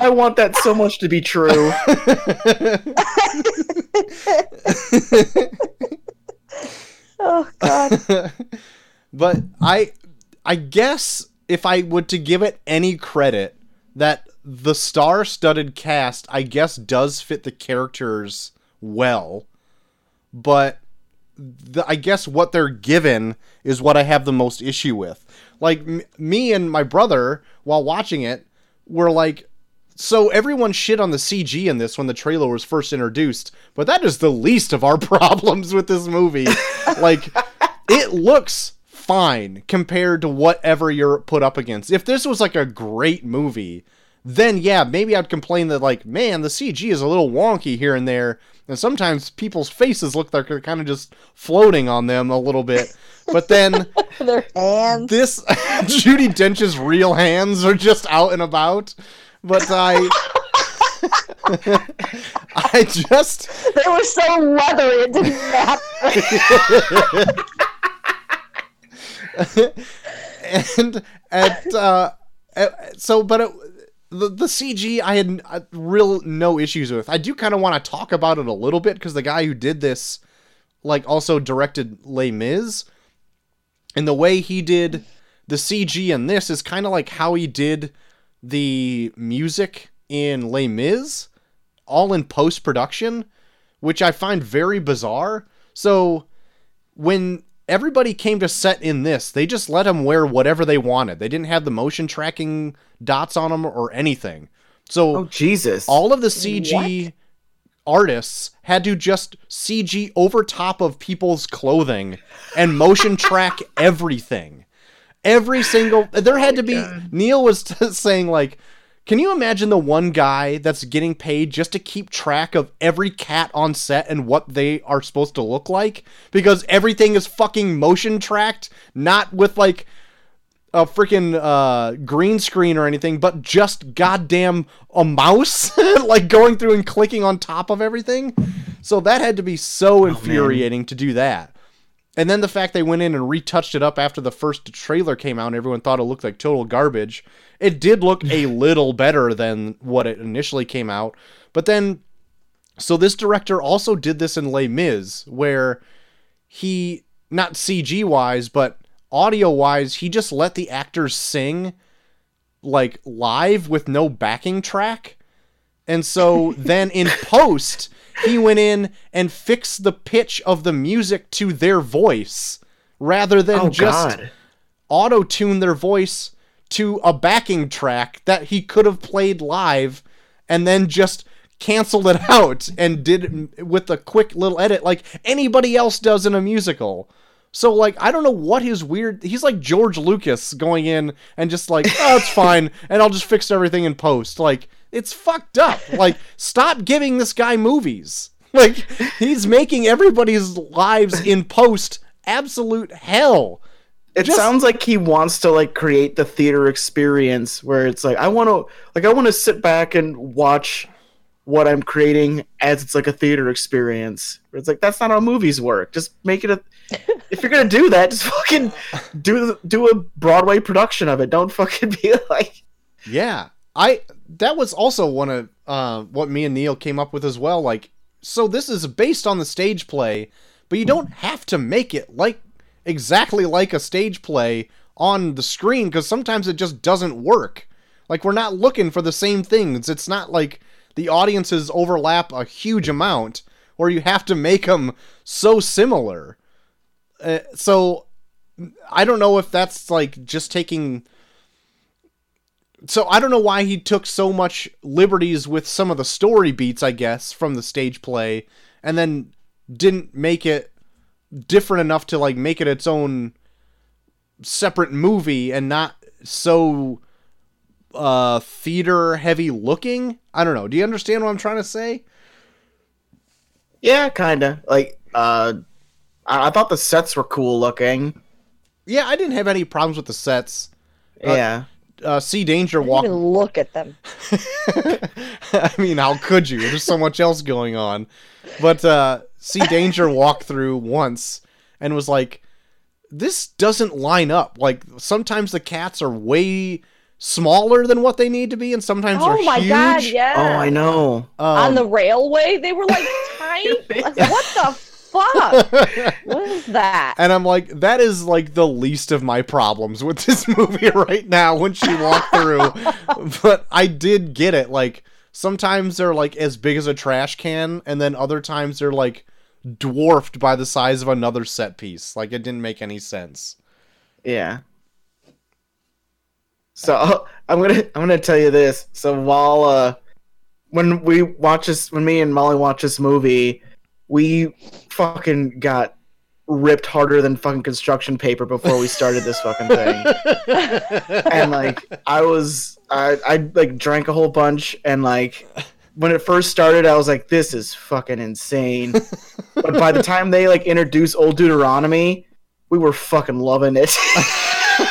I want that so much to be true. oh God. but I I guess if I would to give it any credit that the star-studded cast I guess does fit the characters well but the, I guess what they're given is what I have the most issue with like m- me and my brother while watching it were like so everyone shit on the CG in this when the trailer was first introduced, but that is the least of our problems with this movie. like it looks fine compared to whatever you're put up against. If this was like a great movie, then yeah, maybe I'd complain that like, man, the CG is a little wonky here and there, and sometimes people's faces look like they're kind of just floating on them a little bit. But then Their hands. this Judi Dench's real hands are just out and about. But I I just They were so leathery it didn't matter. and at uh at- so but it, the the CG I had uh, real no issues with. I do kind of want to talk about it a little bit because the guy who did this like also directed Les Mis and the way he did the CG in this is kind of like how he did the music in Les Mis all in post production, which I find very bizarre. So when everybody came to set in this, they just let them wear whatever they wanted. They didn't have the motion tracking dots on them or anything. So Oh Jesus! all of the CG artists had to just CG over top of people's clothing and motion track everything. Every single there had to be Neil was saying like Can you imagine the one guy that's getting paid just to keep track of every cat on set and what they are supposed to look like? Because everything is fucking motion tracked, not with like a freaking uh, green screen or anything, but just goddamn a mouse, like going through and clicking on top of everything. So that had to be so infuriating to do that. And then the fact they went in and retouched it up after the first trailer came out and everyone thought it looked like total garbage. It did look a little better than what it initially came out. But then, so this director also did this in Les Mis, where he, not CG wise, but audio wise, he just let the actors sing like live with no backing track. And so then in post, he went in and fixed the pitch of the music to their voice rather than Oh just auto tune their voice to a backing track that he could have played live and then just canceled it out and did it with a quick little edit like anybody else does in a musical. So like I don't know what his weird he's like George Lucas going in and just like oh it's fine and I'll just fix everything in post. Like it's fucked up. Like stop giving this guy movies. Like he's making everybody's lives in post absolute hell. It Just- sounds like he wants to like create the theater experience where it's like I want to like I want to sit back and watch what I'm creating as it's like a theater experience. It's like that's not how movies work. Just make it a if you're gonna do that, just fucking do do a Broadway production of it. Don't fucking be like Yeah, I that was also one of uh, what me and Neil came up with as well. Like, so this is based on the stage play, but you don't have to make it like exactly like a stage play on the screen because sometimes it just doesn't work. Like, we're not looking for the same things. It's not like the audiences overlap a huge amount, or you have to make them so similar. Uh, so I don't know if that's like just taking so I don't know why he took so much liberties with some of the story beats, I guess, from the stage play, and then didn't make it different enough to like make it its own separate movie and not so uh theater heavy looking. I don't know. Do you understand what I'm trying to say? yeah, kind of like uh I, I thought the sets were cool looking. Yeah, I didn't have any problems with the sets. Uh, yeah. Uh, See Danger walk. even look at them. I mean, how could you? There's so much else going on. But uh See Danger walk through once and was like, this doesn't line up. Like sometimes the cats are way smaller than what they need to be, and sometimes Oh they're my huge. god, yeah. Oh, I know. On Um, the railway, they were like tiny. What the fuck? What is that? and I'm like, that is like the least of my problems with this movie right now when she walked through. but I did get it. Like sometimes they're like as big as a trash can, and then other times they're like dwarfed by the size of another set piece. Like it didn't make any sense. Yeah. So I'm gonna I'm gonna tell you this. So while uh, when we watch this, when me and Molly watch this movie, we fucking got ripped harder than fucking construction paper before we started this fucking thing. and like I was, I I like drank a whole bunch, and like when it first started, I was like, this is fucking insane. but by the time they like introduced Old Deuteronomy, we were fucking loving it.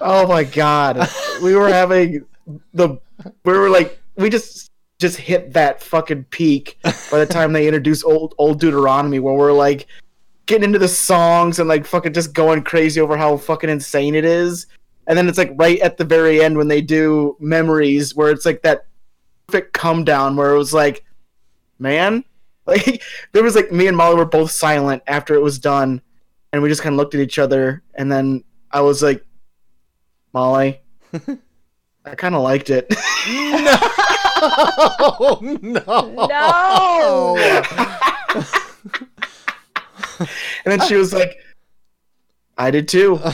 oh my god we were having the we were like we just just hit that fucking peak by the time they introduce old old deuteronomy where we're like getting into the songs and like fucking just going crazy over how fucking insane it is. And then it's like right at the very end when they do memories where it's like that perfect come down where it was like man like there was like me and molly were both silent after it was done and we just kind of looked at each other and then i was like molly i kind of liked it oh no! No. and then she was like i did too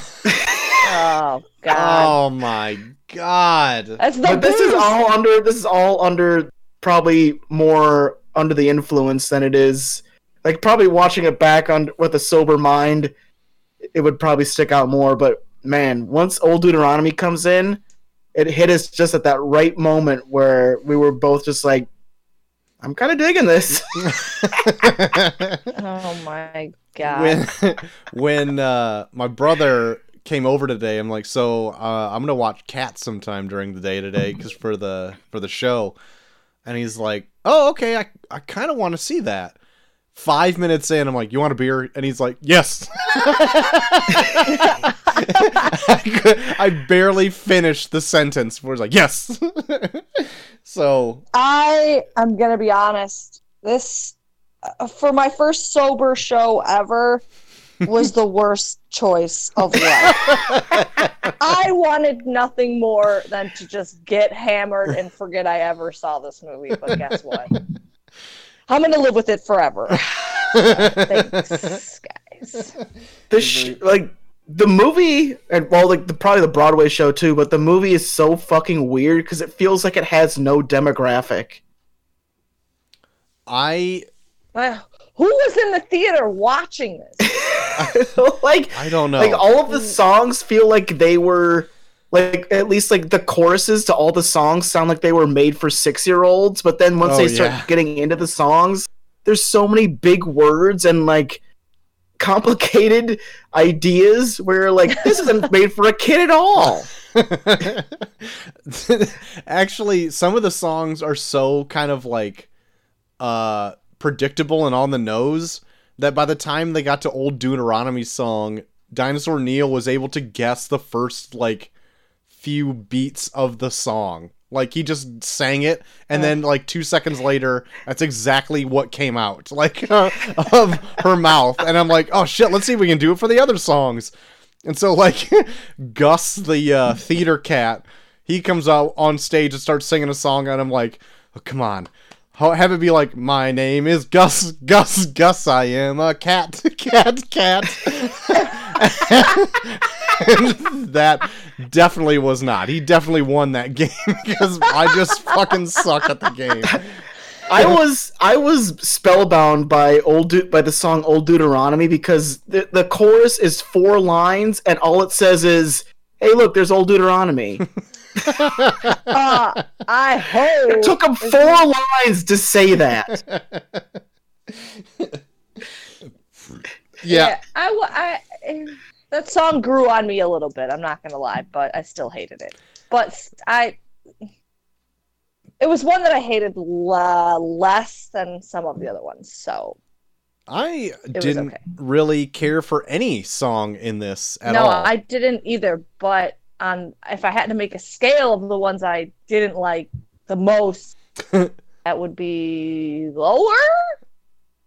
Oh god. Oh my god! That's the but this is all under this is all under probably more under the influence than it is like probably watching it back on with a sober mind it would probably stick out more but man once old deuteronomy comes in it hit us just at that right moment where we were both just like, I'm kind of digging this. Oh my god. when when uh, my brother came over today, I'm like, so uh, I'm gonna watch Cats sometime during the day today, because for the for the show, and he's like, oh okay, I I kind of want to see that. Five minutes in, I'm like, you want a beer? And he's like, yes. I, barely finished the sentence where he's like, yes. so I am gonna be honest. This uh, for my first sober show ever was the worst choice of life. I wanted nothing more than to just get hammered and forget I ever saw this movie. But guess what? I'm gonna live with it forever. Thanks, guys. the sh- like the movie and well like the probably the broadway show too but the movie is so fucking weird because it feels like it has no demographic I Well, Who was in the theater watching this? like I don't know. like all of the mm. songs feel like they were like at least like the choruses to all the songs sound like they were made for six year olds but then once Oh, they start yeah. getting into the songs there's so many big words and like complicated ideas where like this isn't made for a kid at all Actually, some of the songs are so kind of like uh predictable and on the nose that by the time they got to old Deuteronomy's song, Dinosaur Neil was able to guess the first like few beats of the song. Like he just sang it, and then like two seconds later, that's exactly what came out, like uh, of her mouth. And I'm like, oh shit, let's see if we can do it for the other songs. And so like Gus, the uh, theater cat, he comes out on stage and starts singing a song, and I'm like, oh, come on. Have it be like, my name is Gus, Gus, Gus, I am a cat, cat, cat. And that definitely was not. He definitely won that game because I just fucking suck at the game. I was I was spellbound by old De- by the song Old Deuteronomy because the the chorus is four lines and all it says is, "Hey, look, there's Old Deuteronomy." Uh, I hope. it took him four lines to say that. Yeah. I, wa- I, eh, that song grew on me a little bit. I'm not gonna lie, but I still hated it. But I, it was one that I hated la- less than some of the other ones. So I didn't okay. really care for any song in this at no, all. No, I didn't either. But on if I had to make a scale of the ones I didn't like the most, that would be lower.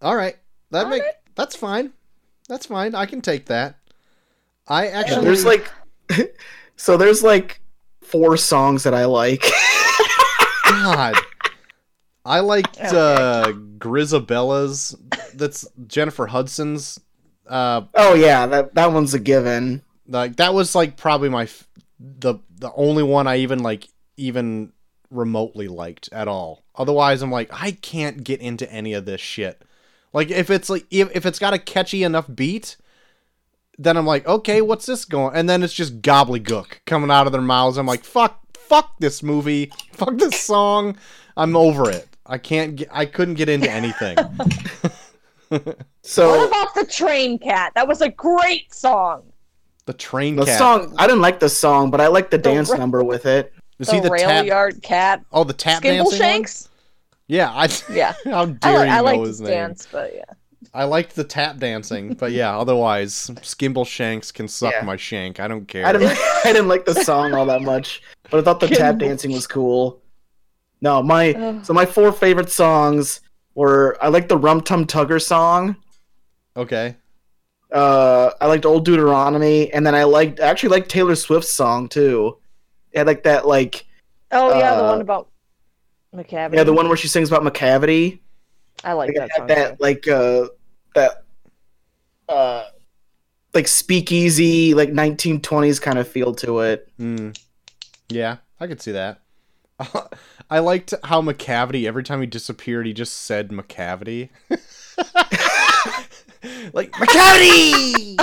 All right, that All make right. that's fine. That's fine. I can take that. I Yeah, actually there's like, so there's like four songs that I like. God. I liked uh, Grizabella's. That's Jennifer Hudson's. Uh, oh yeah, that that one's a given. like that was like probably my f- the the only one I even like even remotely liked at all. Otherwise, I'm like I can't get into any of this shit. Like if it's like if, if it's got a catchy enough beat, then I'm like okay, what's this going? And then it's just gobbledygook coming out of their mouths. I'm like fuck, fuck this movie, fuck this song. I'm over it. I can't get. I couldn't get into anything. So What about the Train Cat? That was a great song. The train the cat. song I didn't like the song, but I like the The dance ra- number with it. Is You The, see the rail tap? yard cat. Oh, the tap Skimble dancing one? Shanks. Yeah, I. Yeah. How I, dare like you I know like his to name? dance, but yeah. I liked the tap dancing, but yeah, otherwise, Skimbleshanks can suck Yeah. my shank. I don't care. I didn't I didn't like the song all that much, but I thought the tap dancing was cool. No, my Ugh. so my four favorite songs were I like the Rum Tum Tugger song. Okay. Uh, I liked Old Deuteronomy, and then I liked I actually liked Taylor Swift's song too. It had like that like Oh yeah, the Uh, one about Macavity. yeah the one where she sings about Macavity. I like Like, that had song. too. that like uh that uh like speakeasy like 1920s kind of feel to it. Hmm. Yeah, I could see that. I liked how Macavity, every time he disappeared, he just said Macavity. like, Macavity!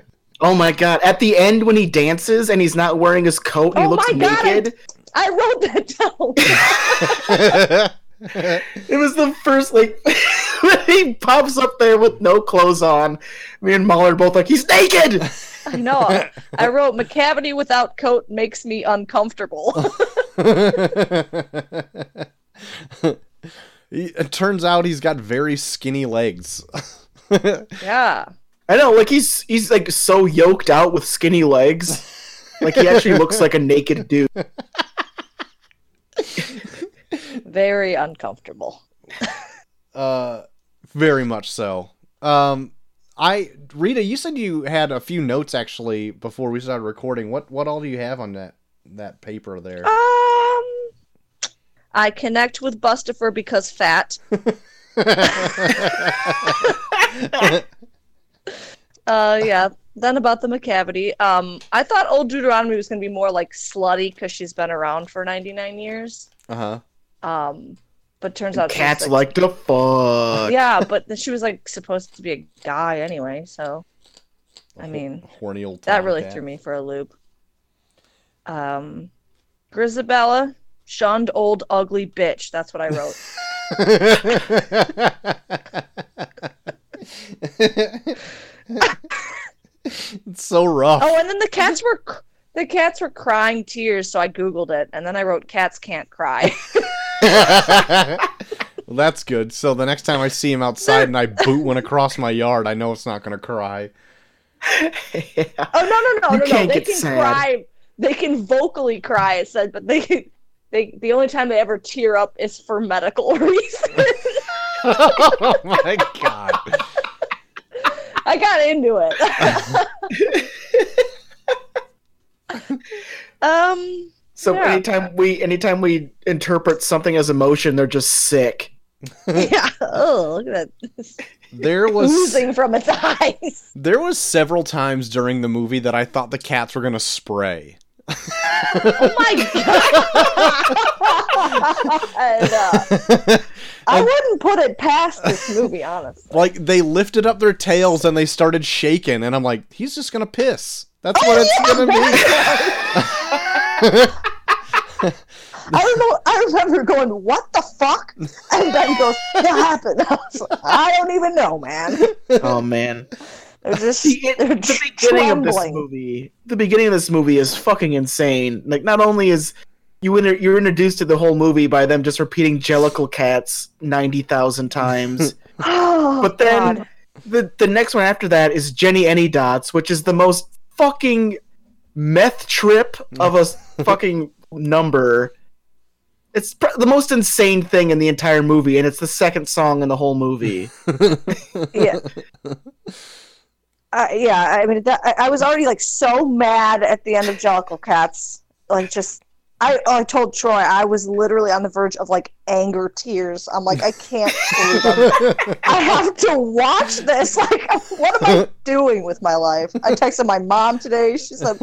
Oh my god! At the end, when he dances and he's not wearing his coat and he Oh looks my God, naked, I wrote that down. it was the first like when he pops up there with no clothes on. Me and Mahler both like he's naked. I know. I wrote Macavity without coat makes me uncomfortable. It turns out he's got very skinny legs. yeah. I know, like he's he's like so yoked out with skinny legs, like he actually looks like a naked dude. Very uncomfortable. Uh, very much so. Um, I Rita, you said you had a few notes actually before we started recording. What what all do you have on that that paper there? Um I connect with Bustopher because fat. Uh yeah. Then about the Macavity. Um I thought old Deuteronomy was gonna be more like slutty because she's been around for ninety nine years. Uh huh. Um but turns out Cats like to fuck. Yeah, but then she was like supposed to be a guy anyway, so I mean, horny old. that really tomcat. threw me for a loop. Um Grizabella, shunned old ugly bitch. That's what I wrote. it's so rough. Oh, and then the cats were c- the cats were crying tears, so I googled it, and then I wrote cats can't cry. well, that's good. So the next time I see him outside and I boot one across my yard, I know it's not gonna cry. Yeah. oh no no no You no no! can't They get can sad. cry. They can vocally cry. It said, but they they the only time they ever tear up is for medical reasons. oh my god. I got into it. um. So Yeah. anytime we anytime we interpret something as emotion, they're just sick. Yeah. Oh, look at that There was oozing from its eyes. there was several times during the movie that I thought the cats were gonna spray. Oh my god! Uh, I wouldn't put it past this movie, honestly. like they lifted up their tails and they started shaking, and I'm like, he's just gonna piss. That's what it's gonna be. I don't know. I remember going, "What the fuck?" And Ben goes, "What happened?" I was like, "I don't even know, man." Oh man. They're just the, they're the beginning of this movie the beginning of this movie is fucking insane like not only is you inter- you're introduced to the whole movie by them just repeating jellicle cats 90,000 times Oh, but then God. the the next one after that is Jennyanydots which is the most fucking meth trip of a fucking number it's pr- the most insane thing in the entire movie and it's the second song in the whole movie yeah. Uh, yeah, I mean, that, I, I was already like so mad at the end of Jellicle Cats. Like, just I, oh, I told Troy I was literally on the verge of like anger tears. I'm like, I can't believe it. I have to watch this. Like, what am I doing with my life? I texted my mom today. She said,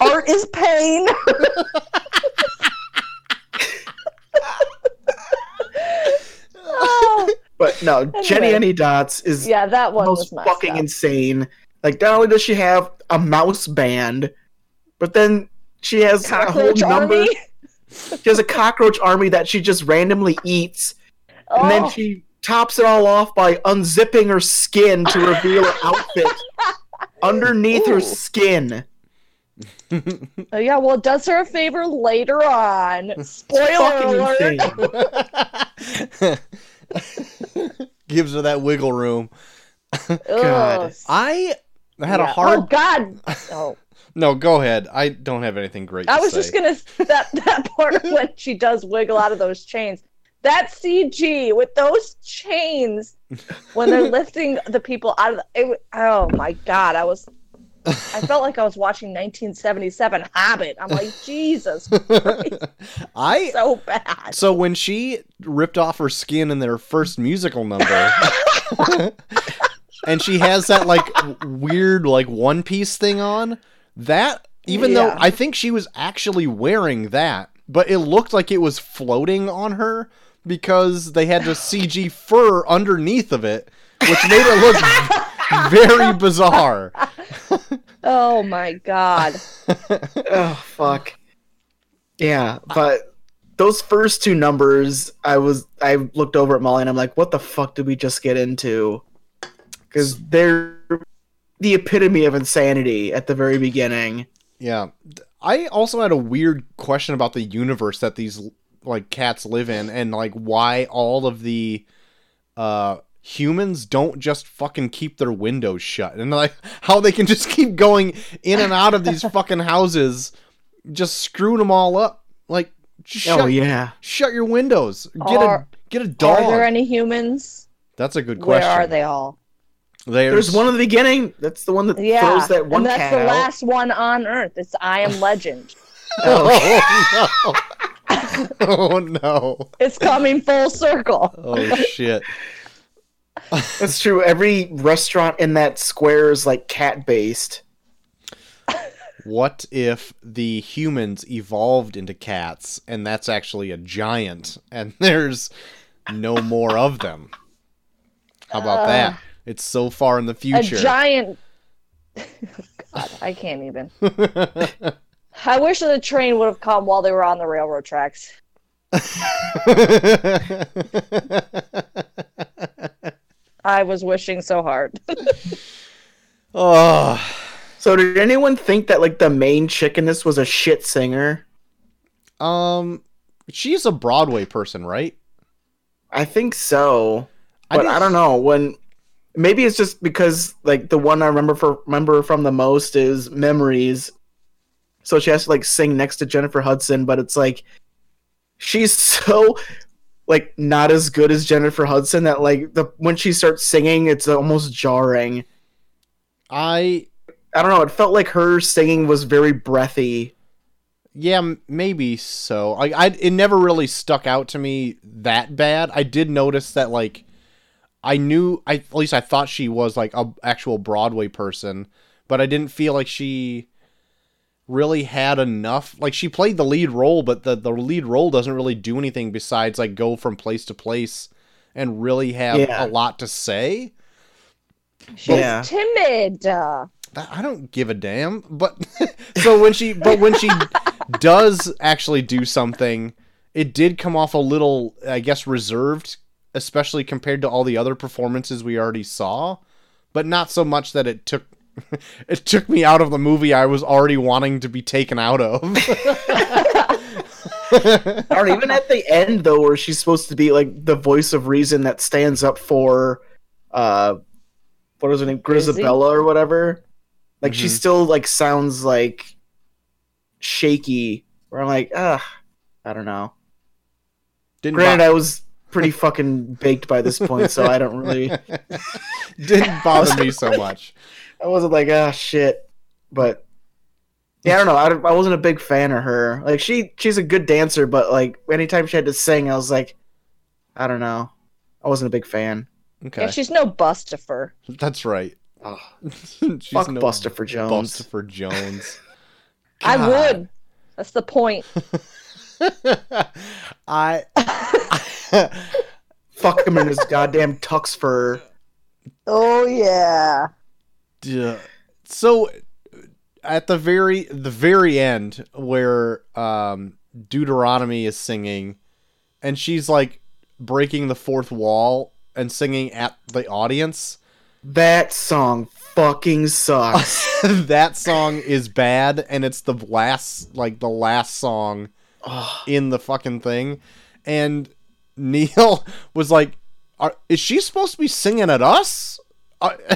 "Art is pain." Oh, but no Jenny Anyway. Any Dots is yeah, that one was most messed fucking up. insane. Like not only does she have a mouse band, but then she has a whole Cockroach number. army. She has a cockroach army that she just randomly eats, and Oh. then she tops it all off by unzipping her skin to reveal her outfit underneath her skin. Oh, yeah, well, it does her a favor later on. Spoiler alert. Gives her that wiggle room. God. Ugh. I had a hard. Oh God! Oh, No, go ahead. I don't have anything great. To I was say. just gonna that that part when she does wiggle out of those chains. That CG with those chains when they're lifting the people out of the. It, oh my God! I was. I felt like I was watching 1977 Hobbit. I'm like, Jesus, Christ, I so bad. so when she ripped off her skin in their first musical number, and she has that like weird like one piece thing on, that even though I think she was actually wearing that, but it looked like it was floating on her because they had the CG fur underneath of it, which made it look very bizarre. Oh my god. oh fuck. Yeah, but those first two numbers, I was I looked over at Molly and I'm like, what the fuck did we just get into? Because they're the epitome of insanity at the very beginning. Yeah. I also had a weird question about the universe that these like cats live in and like why all of the uh humans don't just fucking keep their windows shut and like how they can just keep going in and out of these fucking houses just screwing them all up like just shut, Oh yeah. shut your windows get Are- a get a dog Are there any humans? that's a good question Where question are they all? There's, There's one in the beginning. That's the one that Yeah. throws that one and that's cat the out. last one on Earth. It's I Am Legend. oh, oh no oh no It's coming full circle. oh shit That's true. Every restaurant in that square is like cat based. What if the humans evolved into cats and that's actually a giant and there's no more of them? How about uh, that? It's so far in the future. A future. giant. God, I can't even. I wish the train would have come while they were on the railroad tracks. I was wishing so hard. oh, So did anyone think that like the main chick in this was a shit singer? um, she's a Broadway person, right? I think so. I But didn't- I, don't know when. Maybe it's just because like the one I remember for remember from the most is Memories. So she has to like sing next to Jennifer Hudson, but it's like she's so like not as good as Jennifer Hudson that like the when she starts singing, it's almost jarring. I I don't know. It felt like her singing was very breathy. yeah, maybe so. I, I it never really stuck out to me that bad. I did notice that like I knew I at least I thought she was like a actual Broadway person, but I didn't feel like she really had enough like she played the lead role, but the the lead role doesn't really do anything besides like go from place to place and really have Yeah. a lot to say. She's Yeah. timid. Uh, I don't give a damn. But so when she but when she does actually do something, it did come off a little I guess reserved, especially compared to all the other performances we already saw, but not so much that it took it took me out of the movie I was already wanting to be taken out of. or even at the end though where she's supposed to be like the voice of reason that stands up for uh what is her name? Grizabella or whatever. Like she Mhm. still like sounds like shaky. Where i'm like ah i don't know. Didn't granted bo- i was pretty fucking baked by this point so i don't really didn't bother me so much. i wasn't like ah shit but yeah, I don't know. I, I wasn't a big fan of her. Like she, she's a good dancer, but like anytime she had to sing, I was like, I don't know. I wasn't a big fan. Okay, Yeah, she's no Bustopher. that's right. Ugh. She's Fuck no Bustopher Jones. Bustopher Jones. I would. That's the point. I Fuck him in his goddamn tux fur. Oh yeah. Duh. so at the very the very end where um Deuteronomy is singing and she's like breaking the fourth wall and singing at the audience That song fucking sucks. that song is bad and it's the last like the last song Ugh. in the fucking thing and Neil was like Are, is she supposed to be singing at us Uh,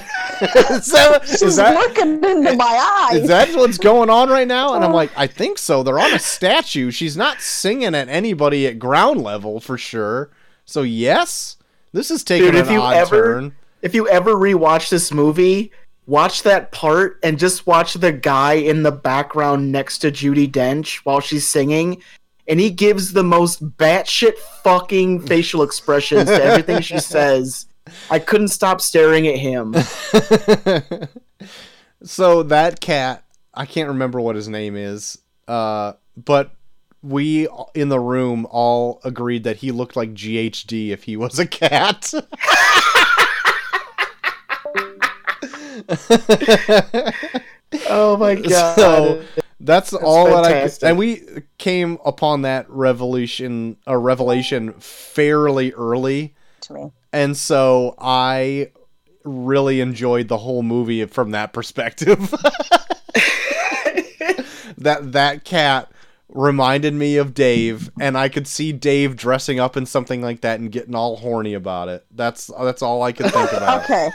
is that, is She's that looking into my eyes. is that what's going on right now? And I'm like, I think so. They're on a statue. She's not singing at anybody at ground level for sure. So yes, this is taking Dude, an if you odd ever- turn. if you ever rewatch this movie, watch that part and just watch the guy in the background next to Judi Dench while she's singing. And he gives the most batshit fucking facial expressions to everything she says. I couldn't stop staring at him. so that cat, I can't remember what his name is, uh, but we in the room all agreed that he looked like GHD if he was a cat. Oh my god. So that's, all that I could, fantastic. and we came upon that revolution a revelation fairly early, to me. and so I really enjoyed the whole movie from that perspective. that that cat reminded me of Dave, and I could see Dave dressing up in something like that and getting all horny about it. That's that's all I could think about. Okay.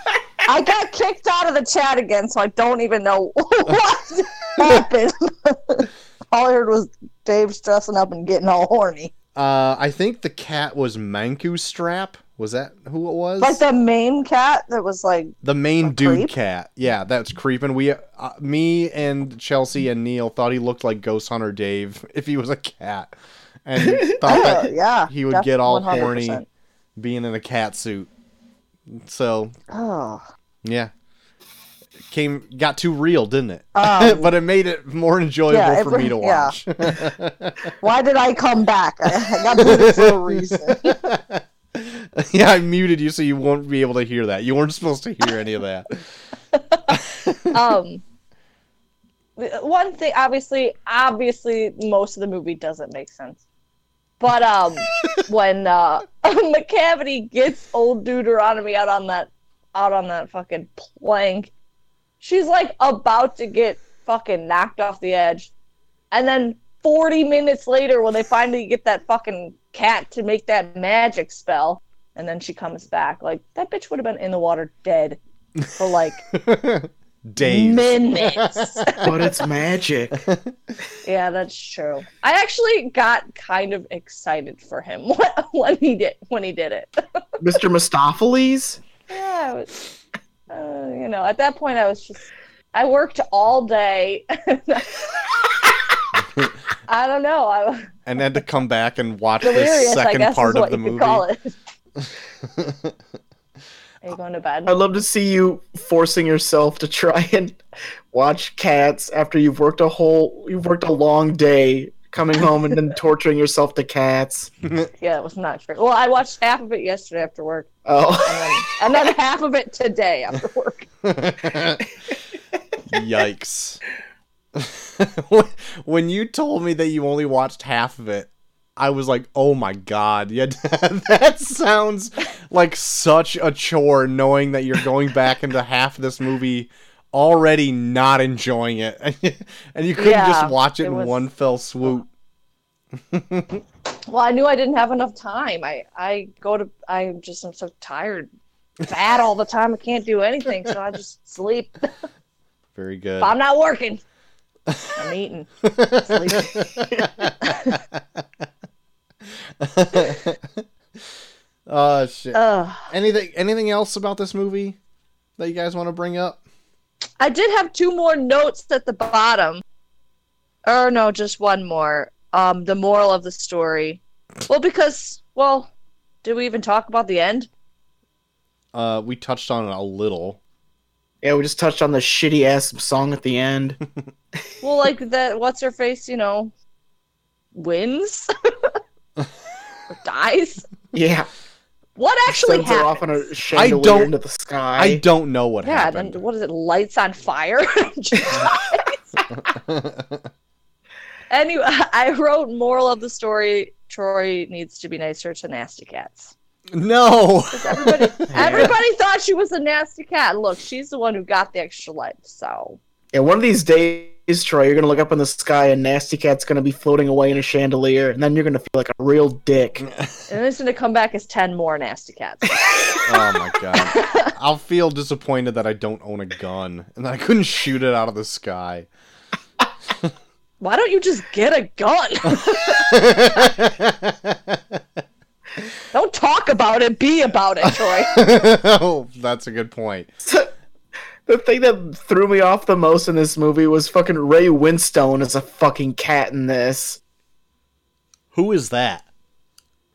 I got kicked out of the chat again, so I don't even know what happened. all I heard was Dave stressing up and getting all horny. Uh, I think the cat was Munkustrap. Was that who it was? Like the main cat that was like, the main dude creep? cat. Yeah, that's creeping. We, uh, me and Chelsea and Neil thought he looked like Ghost Hunter Dave if he was a cat, and thought that yeah. he would get all 100%. horny being in a cat suit. So Oh. Yeah, came got too real, didn't it? Um, but it made it more enjoyable Yeah, it for me br- to yeah. watch. Why did I come back? I, got booted for a reason. yeah, I muted you so you won't be able to hear that. You weren't supposed to hear any of that. um one thing obviously obviously most of the movie doesn't make sense but um when uh macavity gets old deuteronomy out on that out on that fucking plank she's like about to get fucking knocked off the edge and then 40 minutes later when they finally get that fucking cat to make that magic spell and then she comes back like that bitch would have been in the water dead for like Days. minutes. but it's magic. yeah, that's true. I actually got kind of excited for him when, when he did when he did it. Mr. Mistoffelees? Yeah, it was, uh, you know, at that point I was just I worked all day. I don't know. I and then to come back and watch the second part is of the you movie. call it. Are you going to bed? I'd love to see you forcing yourself to try and watch cats after you've worked a whole you've worked a long day coming home and then torturing yourself to cats. Yeah, it was not fair. Well, I watched half of it yesterday after work, Oh. and then, and then half of it today after work. Yikes. When- when you told me that you only watched half of it, I was like, "Oh my god, yeah, that sounds like such a chore." Knowing that you're going back into half of this movie already not enjoying it, and you couldn't Yeah, just watch it, it in was- one fell swoop. Well, I knew I didn't have enough time. I I go to I just I'm so tired, fat all the time. I can't do anything, so I just sleep. Very good. If I'm not working, I'm eating. Sleeping. Oh shit. Ugh. anything anything else about this movie that you guys want to bring up? I did have two more notes at the bottom. Or no, just one more. Um, the moral of the story. Well, because well, did we even talk about the end? Uh, we touched on it a little. Yeah, we just touched on the shitty ass song at the end. Well, like that. What's her face? You know, wins or dies. Yeah. What actually Sends her happened? off on a chandelier don't- into the sky. I don't know what yeah, happened. Yeah, then what is it? Lights on fire. anyway, I wrote moral of the story: Troy needs to be nicer to nasty cats. No. Everybody, everybody thought she was a nasty cat. Look, she's the one who got the extra life. So Yeah, one of these days, Troy, you're gonna look up in the sky and Nasty Cat's gonna be floating away in a chandelier, and then you're gonna feel like a real dick. and then it's gonna come back as ten more nasty cats. oh my god. I'll feel disappointed that I don't own a gun and that I couldn't shoot it out of the sky. Why don't you just get a gun? don't talk about it. Be about it, Troy. oh, that's a good point. the thing that threw me off the most in this movie was fucking Ray Winstone as a fucking cat in this. Who is that? I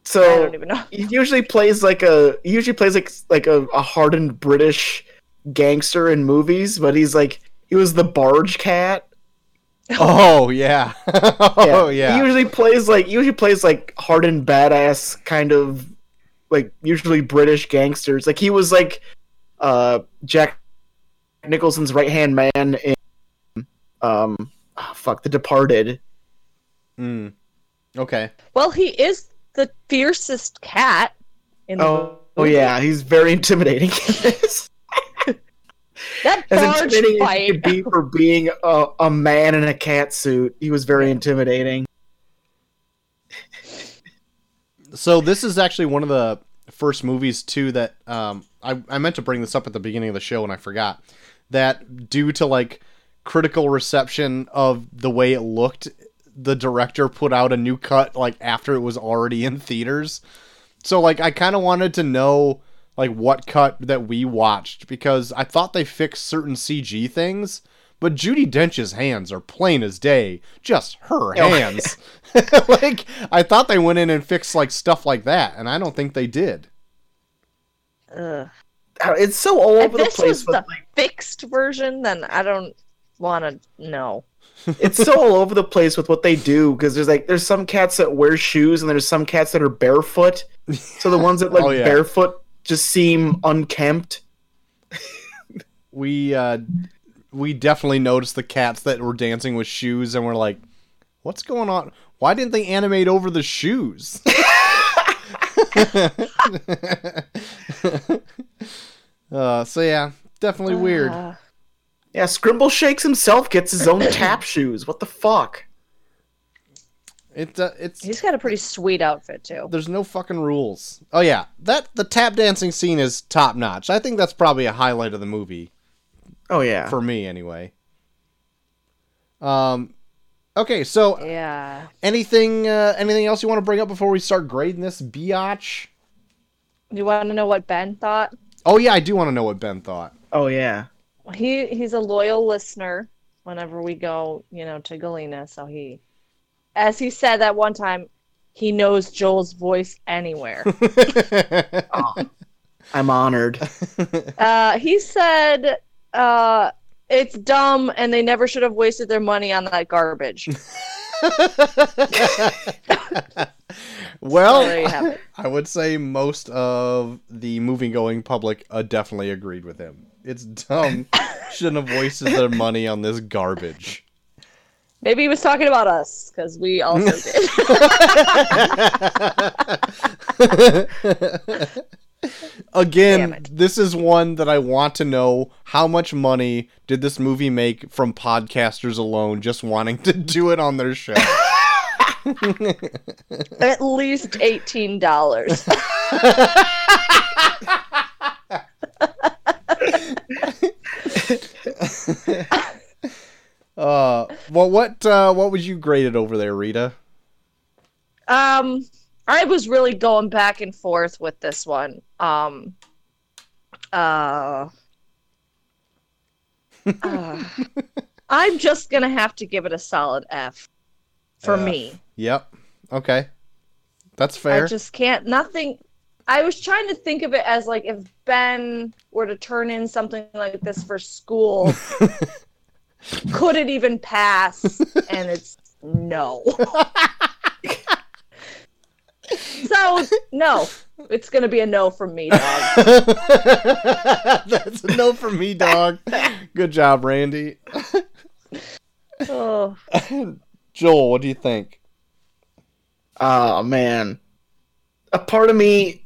So don't even know. he usually plays like a he usually plays like like a, a hardened British gangster in movies, but he's like he was the barge cat. Oh yeah. oh yeah. He usually plays like usually plays like hardened badass kind of like usually British gangsters. Like he was like uh Jack Nicholson's right hand man in um, ah, fuck, The Departed. Mm. Okay. Well, he is the fiercest cat in the Oh, oh yeah, he's very intimidating. That as barge intimidating as he fight. could be for being a, a man in a cat suit. He was very intimidating. So this is actually one of the first movies too that um, I, I meant to bring this up at the beginning of the show and I forgot that due to like critical reception of the way it looked, the director put out a new cut like after it was already in theaters. So like I kind of wanted to know like what cut that we watched because I thought they fixed certain CG things, but Judi Dench's hands are plain as day, just her Oh. hands. like I thought they went in and fixed like stuff like that, and I don't think they did. Ugh. It's so all over the this place. was With, the fixed version, then I don't want to know. it's so all over the place with what they do because there's like there's some cats that wear shoes and there's some cats that are barefoot. So the ones that like Oh, yeah. barefoot just seem unkempt. We uh we definitely noticed the cats that were dancing with shoes and we're like, what's going on? Why didn't they animate over the shoes? uh so yeah, definitely weird. Uh, Yeah, Scrimble Shakes himself gets his own tap shoes. What the fuck? It uh, it's he's got a pretty sweet outfit too. there's no fucking rules. Oh yeah, that the tap dancing scene is top notch. I think that's probably a highlight of the movie. Oh yeah. for me anyway. Um, okay, so Yeah. anything uh, anything else you want to bring up before we start grading this biatch? You want to know what Ben thought? Oh yeah, I do want to know what Ben thought. oh yeah. He he's a loyal listener whenever we go, you know, to Galena. So he, as he said that one time, he knows Joel's voice anywhere. Oh, I'm honored. uh, he said, uh, "It's dumb, and they never should have wasted their money on that garbage." well, So there you have it. I would say most of the movie going public uh, definitely agreed with him. It's dumb. Shouldn't have wasted their money on this garbage. Maybe he was talking about us because we also did. Again, this is one that I want to know how much money did this movie make from podcasters alone just wanting to do it on their show? At least eighteen dollars. Uh, well, what uh, what would you grade it over there, Rita? Um, I was really going back and forth with this one. Um, uh, uh, I'm just gonna have to give it a solid F for F. me. Yep. Okay, that's fair. I just can't. Nothing. I was trying to think of it as like if Ben were to turn in something like this for school, could it even pass? And it's no. so no, it's gonna be a no from me, dog. That's a no from me, dog. Good job, Randy. Oh, Joel, what do you think? Oh man. A part of me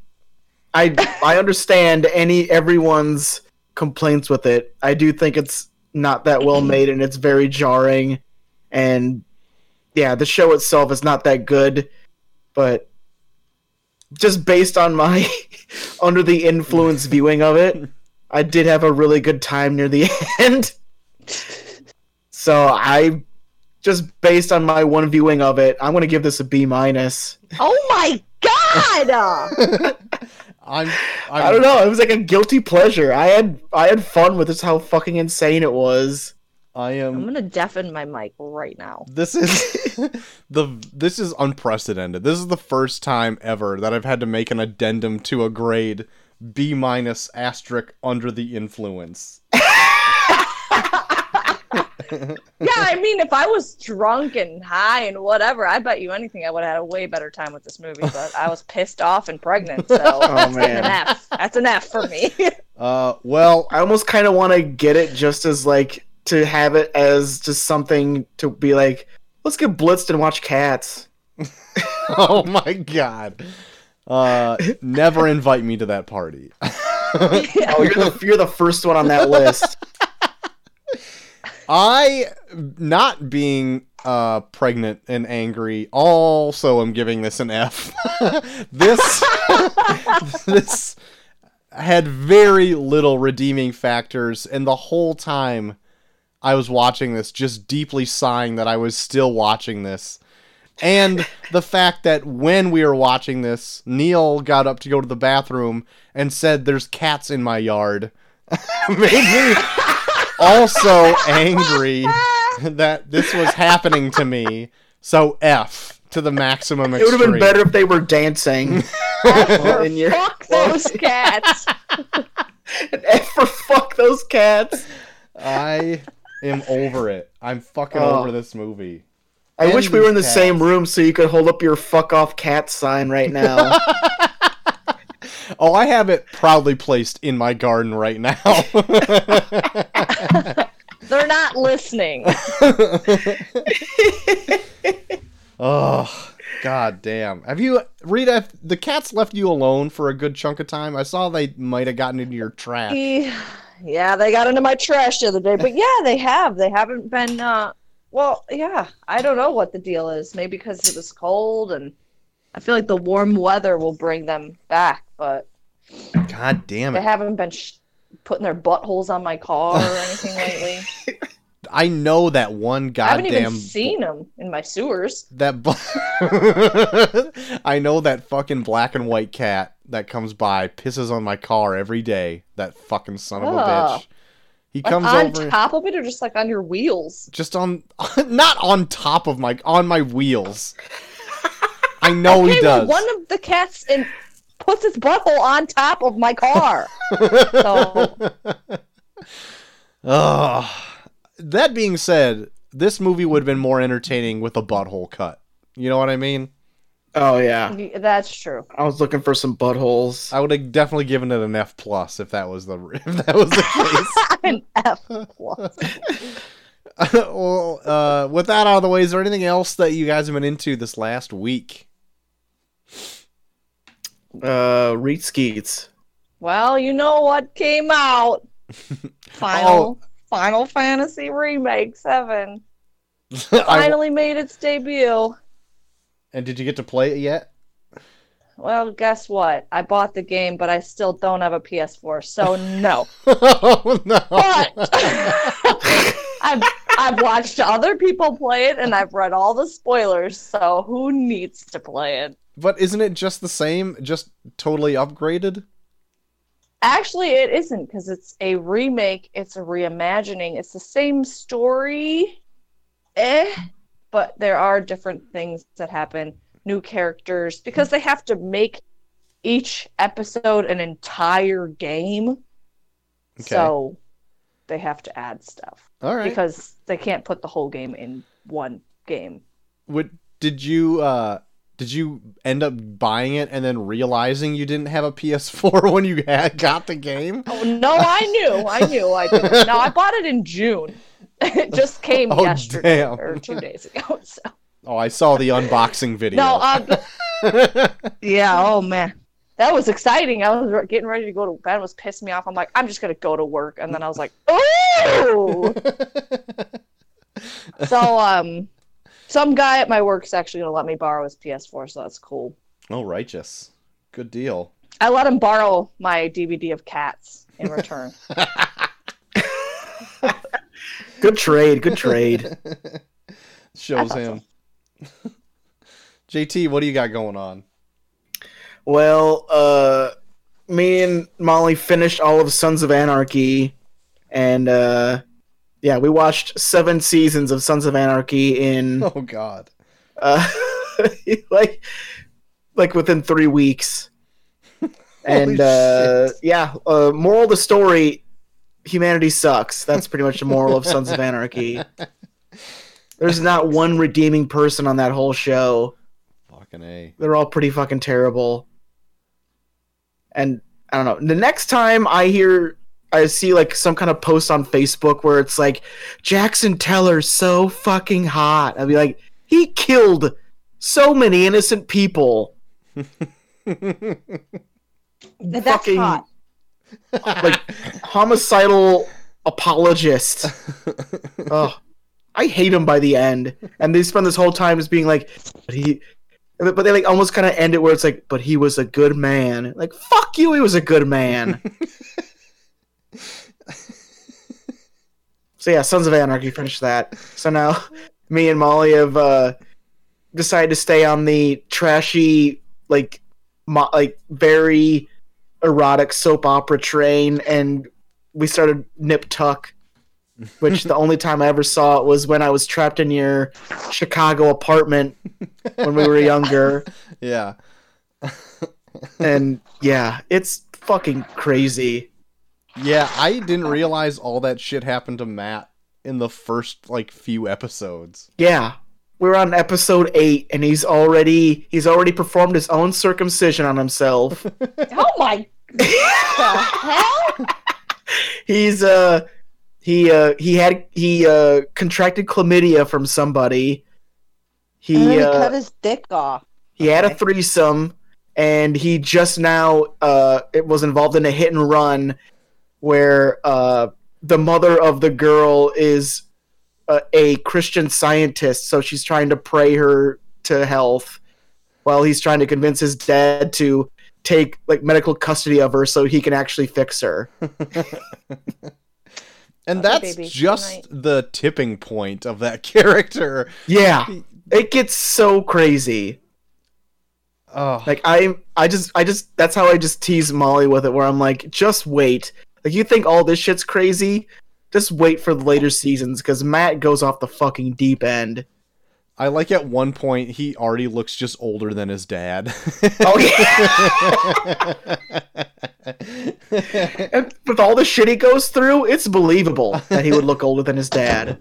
I I understand any everyone's complaints with it. I do think it's not that well made and it's very jarring and yeah, the show itself is not that good, but just based on my under the influence viewing of it, I did have a really good time near the end. So I just based on my one viewing of it, I'm gonna give this a B minus. oh my god! I'm, I'm I don't know. It was like a guilty pleasure. I had I had fun with this. How fucking insane it was. I am. I'm am. gonna deafen my mic right now. This is the. This is unprecedented. This is the first time ever that I've had to make an addendum to a grade B minus asterisk under the influence. Yeah, I mean, if I was drunk and high and whatever, I bet you anything I would have had a way better time with this movie. But I was pissed off and pregnant, so Oh that's an. F. That's an F for me. Uh, well, I almost kind of want to get it just as like to have it as just something to be like, let's get blitzed and watch cats. oh my god. Uh, never invite me to that party. Oh, you're the you're the first one on that list. I, not being uh, pregnant and angry, also am giving this an F. this this had very little redeeming factors, and the whole time I was watching this, just deeply sighing that I was still watching this. And the fact that when we were watching this, Neil got up to go to the bathroom and said, There's cats in my yard. made me also angry that this was happening to me. So F to the maximum It would have been better if they were dancing. in your- Fuck those cats. and for fuck those cats. I am over it. I'm fucking Oh. over this movie. I And wish we were in the these same room so you could hold up your fuck off cat sign right now. Oh, I have it proudly placed in my garden right now. They're not listening. oh, god damn. Have you Rita, the cats left you alone for a good chunk of time? I saw they might have gotten into your trash. Yeah, they got into my trash the other day, but yeah, they have. They haven't been. uh Well, yeah, I don't know what the deal is. Maybe because it was cold, and I feel like the warm weather will bring them back, but God damn they it. haven't been sh- putting their buttholes on my car or anything lately. I know that one goddamn. I haven't even seen them in my sewers. that bl- I know that fucking black and white cat that comes by pisses on my car every day. That fucking son of a Ugh. bitch. He Like comes on over top of it, or just like on your wheels. just on not on top of my on my wheels. I know he Okay, well, does. one of the cats in, puts its butthole on top of my car. so Ugh. That being said, this movie would have been more entertaining with a butthole cut. You know what I mean? oh yeah. that's true. I was looking for some buttholes. I would have definitely given it an F plus if that was the if that was the case. An F plus. well, uh, with that out of the way, is there anything else that you guys have been into this last week? Uh Reed Skeets. Well, you know what came out? Final Oh. Final Fantasy Remake 7 I- finally made its debut. and did you get to play it yet? Well, guess what? I bought the game, but I still don't have a PS4, so no. oh no! But I've I've watched other people play it and I've read all the spoilers, so who needs to play it? But isn't it just the same, just totally upgraded? Actually, it isn't because it's a remake. It's a reimagining. It's the same story, eh? But there are different things that happen, new characters, because they have to make each episode an entire game. Okay. So they have to add stuff All right. because they can't put the whole game in one game. What did you uh did you end up buying it and then realizing you didn't have a PS4 when you had got the game? Oh no, I knew, I knew, I did. No, I bought it in June. It just came Oh, yesterday damn. or two days ago. So. Oh, I saw the unboxing video. No, um, yeah. Oh man, that was exciting. I was getting ready to go to bed. It was pissing me off. I'm like, I'm just gonna go to work, and then I was like, oh. so um, some guy at my work's actually gonna let me borrow his PS4, so that's cool. oh, righteous. Good deal. I let him borrow my DVD of Cats in return. Good trade, good trade. Shows That's him. JT, what do you got going on? Well, uh me and Molly finished all of Sons of Anarchy and uh yeah, we watched seven seasons of Sons of Anarchy in Oh God. uh like like within 3 weeks. And uh yeah, uh moral of the story humanity sucks. That's pretty much the moral of Sons of Anarchy. There's not one redeeming person on that whole show. Fucking a. They're all pretty fucking terrible. And I don't know. The next time I hear I see like some kind of post on Facebook where it's like Jackson Teller's so fucking hot. I'd be like, he killed so many innocent people. That's Fucking- hot. Like homicidal apologist. oh, I hate him by the end. And they spend this whole time as being like, but he, but they like almost kind of end it where it's like, but he was a good man. Like, fuck you, he was a good man. So yeah, Sons of Anarchy finished that. So now, me and Molly have uh, decided to stay on the trashy, like, mo- like very erotic soap opera train, and we started Nip Tuck which the only time I ever saw it was when I was trapped in your Chicago apartment when we were younger. yeah. And yeah, it's fucking crazy. Yeah, I didn't realize all that shit happened to Matt in the first like few episodes. Yeah. We're on episode 8 and he's already he's already performed his own circumcision on himself. Oh my the hell? he's uh he uh he had he uh contracted chlamydia from somebody. And then He he uh cut his dick off. He had a threesome, and he just now uh, it was involved in a hit and run, where uh, the mother of the girl is a, a Christian scientist, so she's trying to pray her to health, while he's trying to convince his dad to take like medical custody of her so he can actually fix her. And Okay, that's baby, just good the tipping point of that character. Yeah, it gets so crazy. Oh, Like I, I just, I just, that's how I just tease Molly with it. Where I'm like, just wait. Like you think all this shit's crazy? Just wait for the later seasons because Matt goes off the fucking deep end. I like at one point he already looks just older than his dad. Oh yeah. and with all the shit he goes through, it's believable that he would look older than his dad.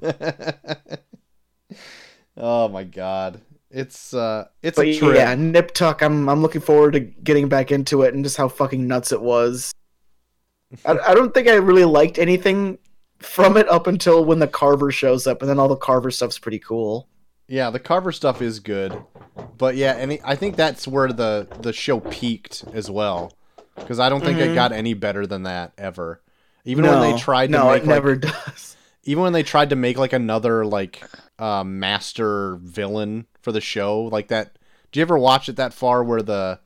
oh my god. It's uh it's But a trip. yeah, Nip Tuck, I'm, I'm looking forward to getting back into it and just how fucking nuts it was. I, I don't think I really liked anything from it up until when the Carver shows up, and then all the Carver stuff's pretty cool. Yeah, the Carver stuff is good, but yeah, and I think that's where the the show peaked as well, because I don't think it Mhm. got any better than that ever. Even when they tried to no, make it like, never does. even when they tried to make like another like uh, master villain for the show, like that. Do you ever watch it that far where the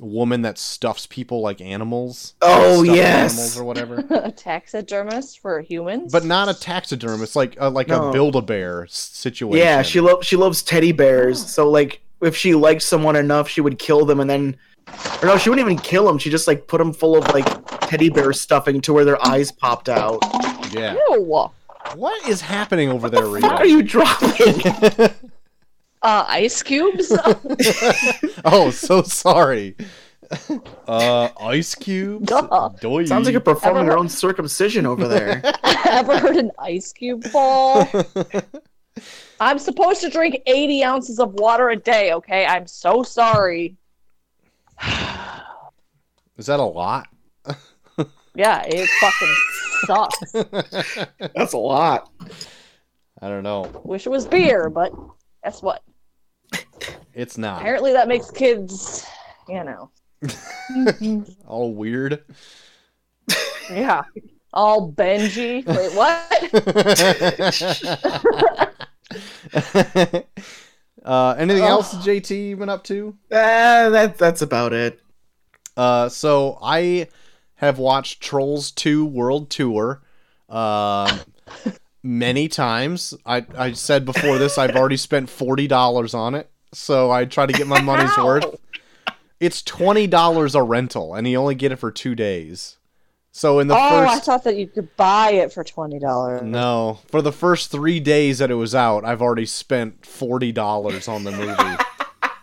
woman that stuffs people like animals? Oh, stuffed yes. animals or whatever. a taxidermist for humans. But not a taxidermist, like uh, like No. a build a bear situation. Yeah, she loves she loves teddy bears. Oh. So like, if she liked someone enough, she would kill them, and then, or no, she wouldn't even kill them. She just like put them full of like teddy bear stuffing to where their eyes popped out. yeah. Ew. What is happening over there, What are Rita? you dropping? Uh, ice cubes. oh, so sorry. Uh, ice cubes. Duh. Doy. Sounds like you're performing Ever- your own circumcision over there. Ever heard an ice cube fall? I'm supposed to drink 80 ounces of water a day. Okay, I'm so sorry. Is that a lot? Yeah, it fucking sucks. That's a lot. I don't know. Wish it was beer, but guess what? It's not. Apparently, that makes kids, you know, All weird. yeah, all Benji. Wait, what? uh, anything Oh. else, JT, you been up to? Uh, that that's about it. Uh, so I have watched Trolls 2 World Tour um, many times. I, I said before this I've already spent $40 on it, so I try to get my money's worth. It's $20 a rental, and you only get it for two days. So in the oh, I thought that you could buy it for twenty dollars. No, for the first three days that it was out, I've already spent $40 on the movie.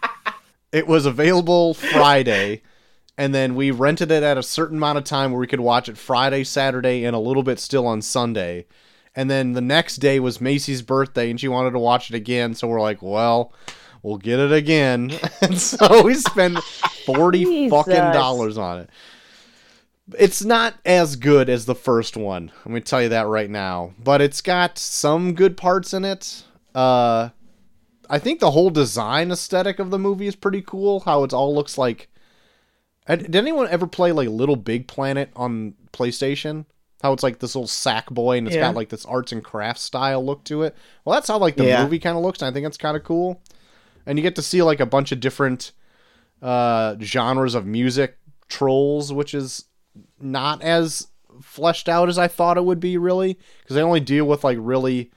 it was available Friday and then we rented it at a certain amount of time where we could watch it Friday, Saturday, and a little bit still on Sunday. And then the next day was Macy's birthday, and she wanted to watch it again. So we're like, well, we'll get it again. and so we spent forty fucking dollars on it. It's not as good as the first one. Let me tell you that right now. But it's got some good parts in it. Uh, I think the whole design aesthetic of the movie is pretty cool. How it all looks like. Did anyone ever play like Little Big Planet on PlayStation? How it's like this little sack boy and it's Yeah. got like this arts and crafts style look to it. Well, that's how like the Yeah. movie kind of looks. And I think it's kind of cool. And you get to see like a bunch of different uh, genres of music trolls, which is not as fleshed out as I thought it would be, really, because they only deal with like really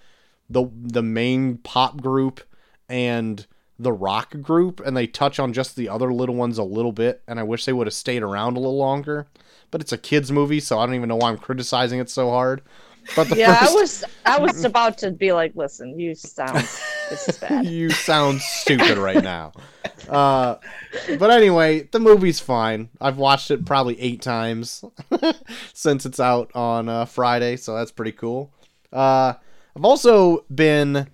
the the main pop group and the rock group, and they touch on just the other little ones a little bit. And I wish they would have stayed around a little longer. But it's a kids movie, so I don't even know why I'm criticizing it so hard. But the yeah, first, I was I was about to be like, listen, you sound this is bad. you sound stupid right now. Uh, but anyway, the movie's fine. I've watched it probably eight times since it's out on uh, Friday, so that's pretty cool. Uh, I've also been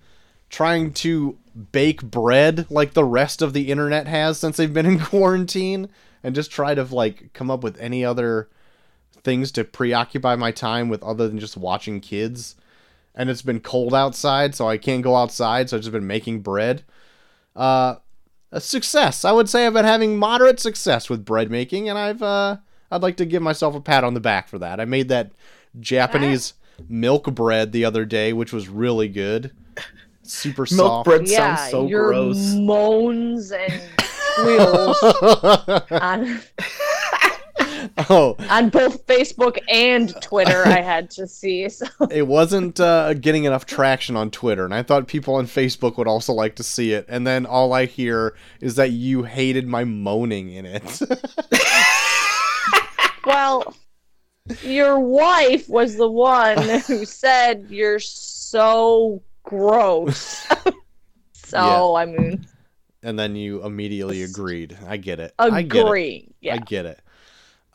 trying to bake bread like the rest of the internet has since they've been in quarantine, and just try to like come up with any other things to preoccupy my time with other than just watching kids and it's been cold outside, so I can't go outside. So I've just been making bread. Uh, a success. I would say I've been having moderate success with bread making, and I've uh, I'd like to give myself a pat on the back for that. I made that Japanese milk bread the other day, which was really good. Super Milk soft. bread yeah, sounds so your gross. moans and squeals on oh, on both Facebook and Twitter. I had to see. So it wasn't uh, getting enough traction on Twitter, and I thought people on Facebook would also like to see it. And then all I hear is that you hated my moaning in it. well, your wife was the one who said you're so gross. so I mean, and then you immediately agreed. I get it. I get it. agree. Yeah. I get it.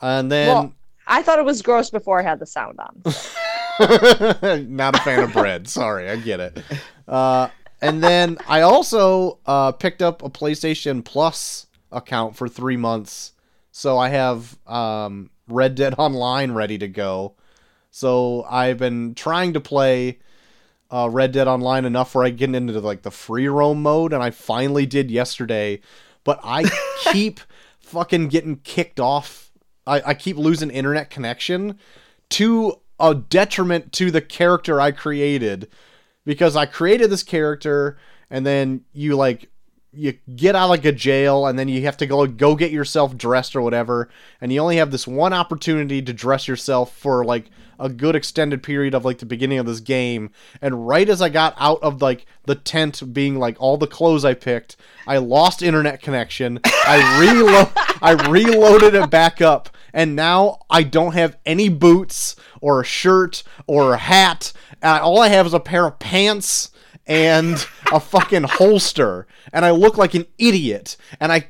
And then Well, I thought it was gross before I had the sound on. not a fan of bread. Sorry, I get it. Uh, and then I also uh, picked up a PlayStation Plus account for three months, so I have um, Red Dead Online ready to go. So I've been trying to play uh, Red Dead Online enough where I get into like the free roam mode, and I finally did yesterday. But I keep fucking getting kicked off. I, I keep losing internet connection to a detriment to the character I created because I created this character and then you like you get out of like a jail and then you have to go go get yourself dressed or whatever and you only have this one opportunity to dress yourself for like a good extended period of like the beginning of this game and right as I got out of like the tent being like all the clothes I picked I lost internet connection I reload I reloaded it back up and now I don't have any boots or a shirt or a hat. All I have is a pair of pants and a fucking holster and I look like an idiot and I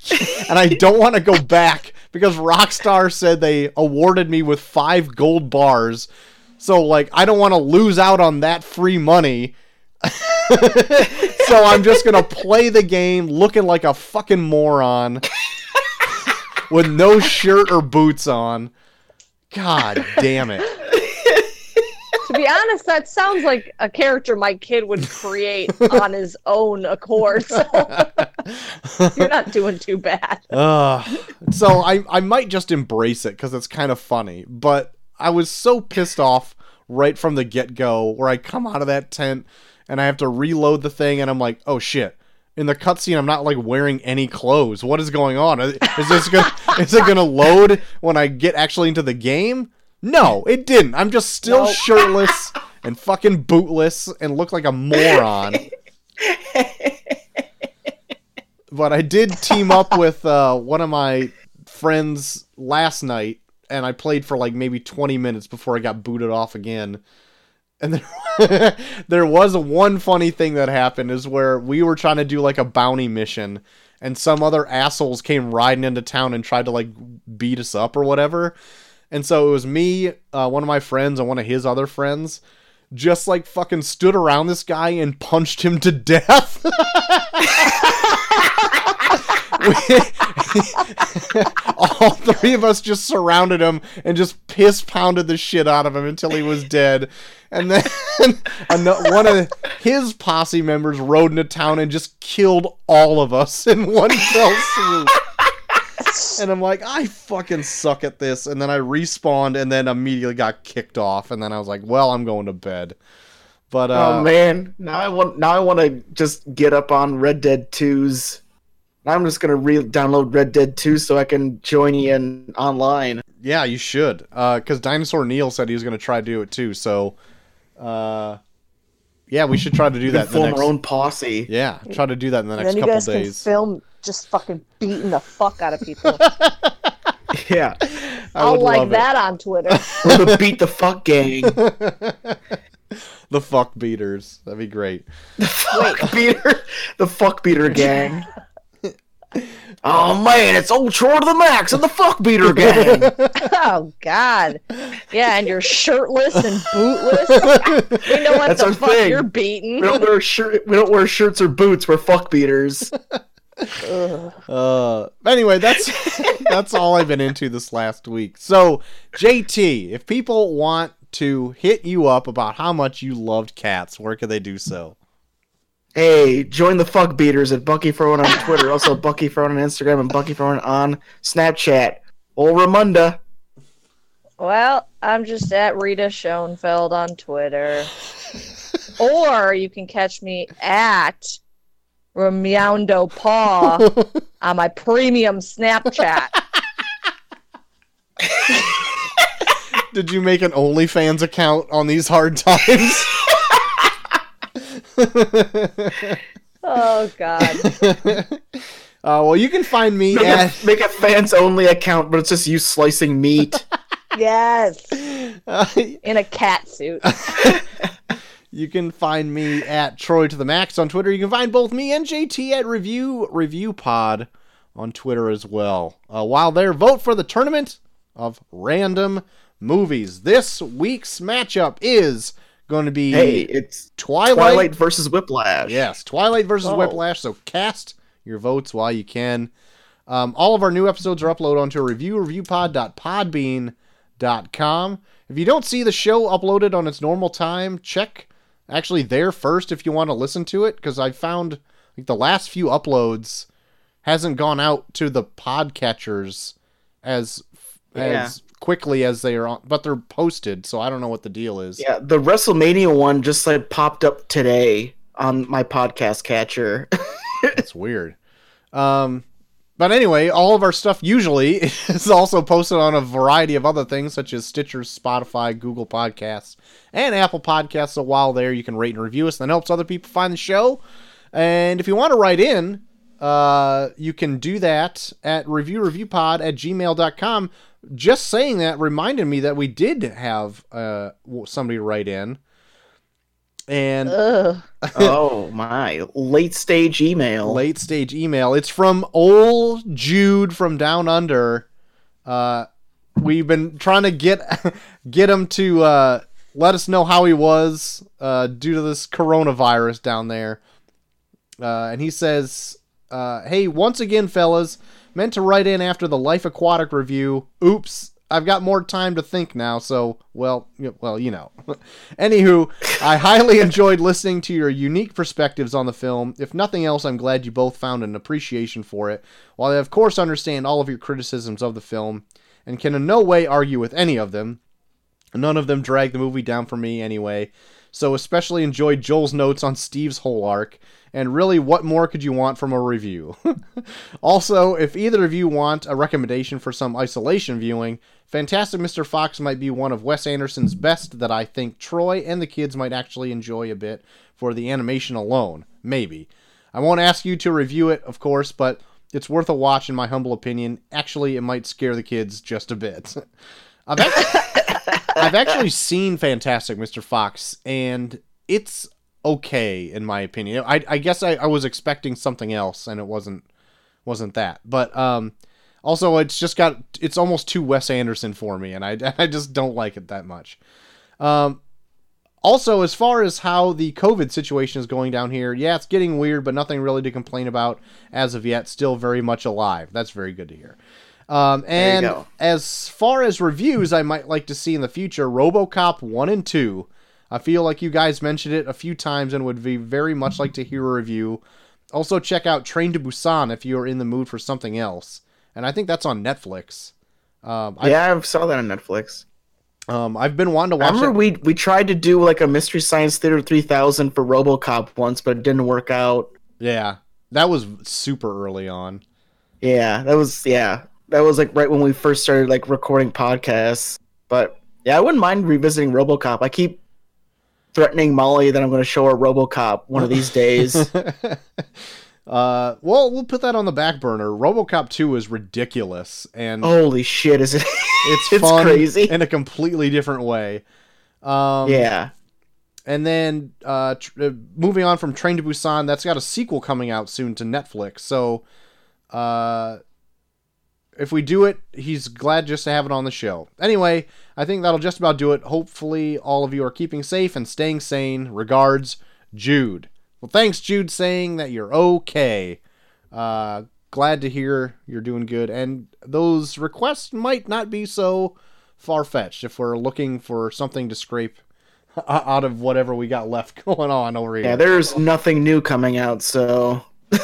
and I don't want to go back because Rockstar said they awarded me with 5 gold bars. So like I don't want to lose out on that free money. So I'm just going to play the game looking like a fucking moron with no shirt or boots on. God damn it to be honest, that sounds like a character my kid would create on his own accord. So you're not doing too bad. Uh, so I, I might just embrace it because it's kind of funny. But I was so pissed off right from the get go where I come out of that tent and I have to reload the thing and I'm like, oh shit. In the cutscene, I'm not like wearing any clothes. What is going on? Is this gonna is it gonna load when I get actually into the game? No, it didn't. I'm just still Nope. shirtless and fucking bootless and look like a moron. but I did team up with uh, one of my friends last night, and I played for like maybe 20 minutes before I got booted off again. And there, there was one funny thing that happened is where we were trying to do like a bounty mission, and some other assholes came riding into town and tried to like beat us up or whatever. And so it was me, uh, one of my friends, and one of his other friends just like fucking stood around this guy and punched him to death. all three of us just surrounded him and just piss pounded the shit out of him until he was dead. And then one of his posse members rode into town and just killed all of us in one fell swoop. And I'm like, I fucking suck at this. And then I respawned and then immediately got kicked off. And then I was like, well, I'm going to bed. But uh, oh man, now I want now I want to just get up on Red Dead 2's. I'm just gonna re-download Red Dead 2 so I can join you in online. Yeah, you should. Because Dinosaur Neil said he was going to try to do it too. So, uh, yeah, we should try to do that. can form next, our own posse. Yeah, try to do that in the And next then you couple guys can days. film just fucking beating the fuck out of people. Yeah, I I'll like love that on Twitter. we're the beat the fuck gang. the fuck beaters. That'd be great. The fuck beater, the fuck beater gang. Oh man, it's old Ultra to the Max and the fuck beater gang. oh God. Yeah, and you're shirtless and bootless. We know what That's the our fuck thing. you're We don't wear shirt. We don't wear shirts or boots. We're fuck beaters. Ugh. Uh, anyway, that's that's all I've been into this last week. So, JT, if people want to hit you up about how much you loved cats, where can they do so? Hey, join the fuck beaters at Bucky Frowen on Twitter, also Bucky Frowen on Instagram, and Bucky Frowen on Snapchat. Ol Ramunda. Well, I'm just at Rita Schoenfeld on Twitter. or you can catch me at Ramyando Paw on my premium Snapchat. Did you make an OnlyFans account on these hard times? Oh God. uh, well, you can find me Make at a, make a fans only account, but it's just you slicing meat. Yes. uh, In a cat suit. You can find me at Troy to the Max on Twitter. You can find both me and JT at Review Review Pod on Twitter as well. Uh, while there, vote for the tournament of random movies. This week's matchup is going to be hey, it's Twilight. Twilight versus Whiplash. Yes, Twilight versus Oh. Whiplash. So cast your votes while you can. Um, all of our new episodes are uploaded onto reviewreviewpod.podbean.com. If you don't see the show uploaded on its normal time, check actually there first if you want to listen to it because I found like the last few uploads hasn't gone out to the podcatchers as Yeah. as quickly as they are on, but they're posted, so I don't know what the deal is. Yeah, the WrestleMania one just like popped up today on my podcast catcher. It's weird. Um, but anyway, all of our stuff usually is also posted on a variety of other things such as Stitcher, Spotify, Google Podcasts, and Apple Podcasts. So while there, you can rate and review us, and that helps other people find the show. And if you want to write in, uh, you can do that at reviewreviewpod at gmail.com. Just saying that reminded me that we did have uh, somebody write in. And oh my, late stage email. late stage email. It's from old Jude from down under. Uh, we've been trying to get get him to uh, let us know how he was uh, due to this coronavirus down there. Uh, and he says, uh, "Hey, once again, fellas, meant to write in after the Life Aquatic review. Oops." I've got more time to think now, so well, well, you know. Anywho, I highly enjoyed listening to your unique perspectives on the film. If nothing else, I'm glad you both found an appreciation for it. While I of course understand all of your criticisms of the film and can in no way argue with any of them, none of them drag the movie down for me anyway. So especially enjoyed Joel's notes on Steve's whole arc. And really, what more could you want from a review? also, if either of you want a recommendation for some isolation viewing, Fantastic Mr. Fox might be one of Wes Anderson's best that I think Troy and the kids might actually enjoy a bit for the animation alone. Maybe. I won't ask you to review it, of course, but it's worth a watch in my humble opinion. Actually, it might scare the kids just a bit. I've actually, I've actually seen Fantastic Mr. Fox, and it's okay in my opinion. I, I guess I, I was expecting something else, and it wasn't wasn't that. But um, also it's just got it's almost too Wes Anderson for me, and I I just don't like it that much. Um, Also, as far as how the COVID situation is going down here, yeah, it's getting weird, but nothing really to complain about as of yet. Still very much alive. That's very good to hear. Um, and as far as reviews, I might like to see in the future RoboCop 1 and 2. I feel like you guys mentioned it a few times and would be very much like to hear a review. Also, check out Train to Busan if you're in the mood for something else. And I think that's on Netflix. Um, I, yeah, I saw that on Netflix. um, I've been wanting to I watch remember it. we we tried to do like a Mystery Science Theater 3000 for RoboCop once, but it didn't work out. Yeah, that was super early on. Yeah, that was yeah, that was like right when we first started like recording podcasts. But yeah, I wouldn't mind revisiting RoboCop. I keep threatening Molly that I'm going to show her RoboCop one of these days. uh, well, we'll put that on the back burner. RoboCop 2 is ridiculous, and Holy shit, is it? it's, it's fun crazy. in a completely different way. Um, yeah. And then uh, tr- uh, moving on from Train to Busan, that's got a sequel coming out soon to Netflix. So uh, if we do it, he's glad just to have it on the show. Anyway, I think that'll just about do it. Hopefully, all of you are keeping safe and staying sane. Regards, Jude. Well, thanks, Jude, saying that you're okay. Uh, glad to hear you're doing good. And those requests might not be so far fetched if we're looking for something to scrape out of whatever we got left going on over here. Yeah, there's nothing new coming out, so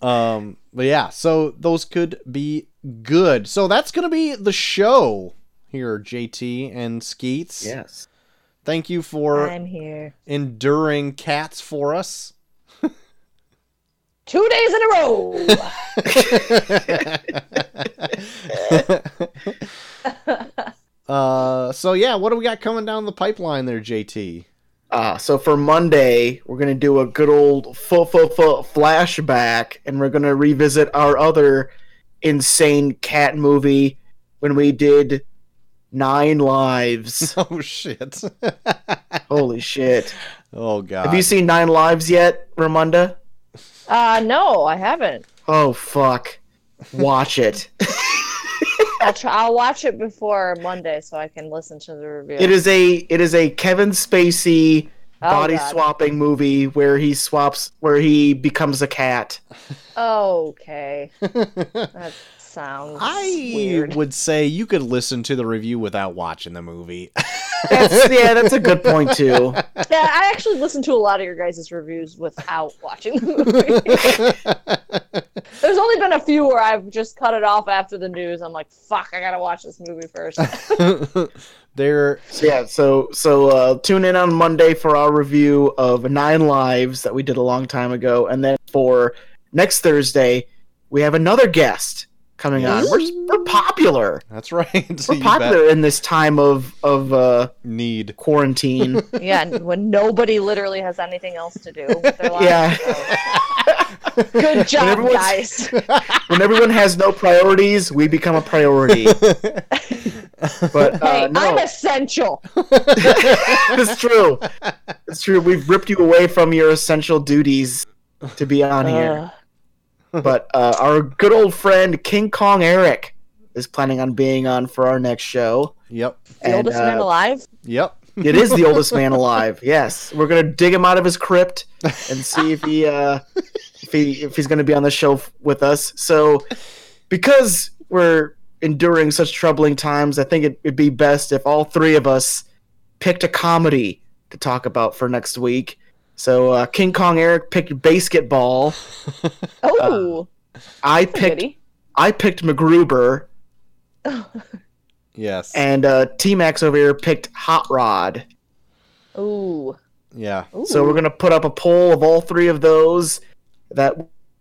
Um, but yeah, so those could be good. So that's gonna be the show here, JT and Skeets. yes. Thank you for I'm here. enduring cats for us. Two days in a row. uh, so yeah, what do we got coming down the pipeline there, JT? Uh, so for Monday, we're gonna do a good old full full full flashback, and we're gonna revisit our other insane cat movie when we did Nine Lives. Oh shit! Holy shit! oh god! Have you seen Nine Lives yet, Ramunda? uh, no, I haven't. Oh fuck! Watch it. I'll try. I'll watch it before Monday so I can listen to the review. It is a it is a Kevin Spacey Oh, body God. swapping movie where he swaps where he becomes a cat. Okay, that sounds I weird. would say you could listen to the review without watching the movie. That's, yeah, that's a good point too. Yeah, I actually listened to a lot of your guys' reviews without watching the movie. There's only been a few where I've just cut it off after the news. I'm like, fuck, I gotta watch this movie first. there So, yeah, so so uh, tune in on Monday for our review of Nine Lives that we did a long time ago, and then for next Thursday we have another guest coming on. We're, we're popular. That's right. We're You bet. popular in this time of of uh, Need. quarantine. yeah, when nobody literally has anything else to do with their lives. Yeah. so. Good job, everyone's- guys. when everyone has no priorities, we become a priority. But uh, Hey, no, I'm essential. it's true. It's true. We've ripped you away from your essential duties to be on here. Ugh. But uh, our good old friend King Kong Eric is planning on being on for our next show. Yep. the And, oldest man uh, alive. Yep. It is the oldest man alive. Yes, we're gonna dig him out of his crypt and see if he uh, if he if he's gonna be on the show f- with us. So, because we're enduring such troubling times, I think it, it'd be best if all three of us picked a comedy to talk about for next week. So, uh, King Kong Eric picked Basketball. Oh, I picked goodie. I picked MacGruber, Yes. and uh, T Max over here picked Hot Rod. Ooh. yeah. Ooh. So we're gonna put up a poll of all three of those that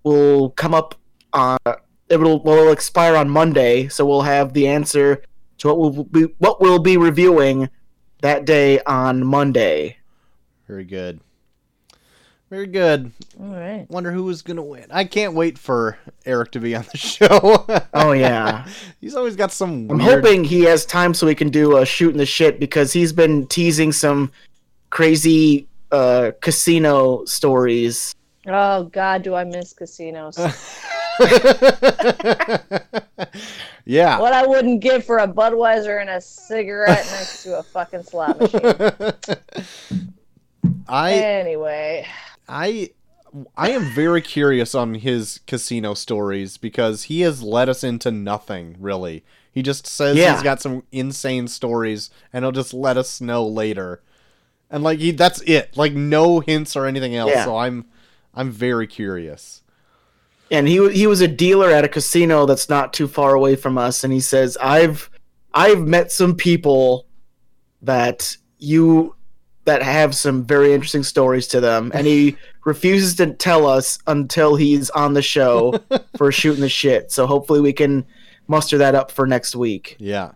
will come up on. It will will expire on Monday, so we'll have the answer to what we'll be what we'll be reviewing that day on Monday. Very good. Very good. All right. Wonder who is gonna win. I can't wait for Eric to be on the show. Oh yeah, He's always got some. I'm weird... hoping he has time so we can do a shoot shooting the shit because he's been teasing some crazy uh, casino stories. Oh God, do I miss casinos? yeah. What I wouldn't give for a Budweiser and a cigarette next to a fucking slot machine. I Anyway, I I am very curious on his casino stories because he has led us into nothing really. He just says Yeah. he's got some insane stories and he'll just let us know later. And like he that's it. Like no hints or anything else. Yeah. So I'm I'm very curious. and he he was a dealer at a casino that's not too far away from us and he says i've i've met some people that you that have some very interesting stories to them and he refuses to tell us until he's on the show for shooting the shit so hopefully we can muster that up for next week Yeah.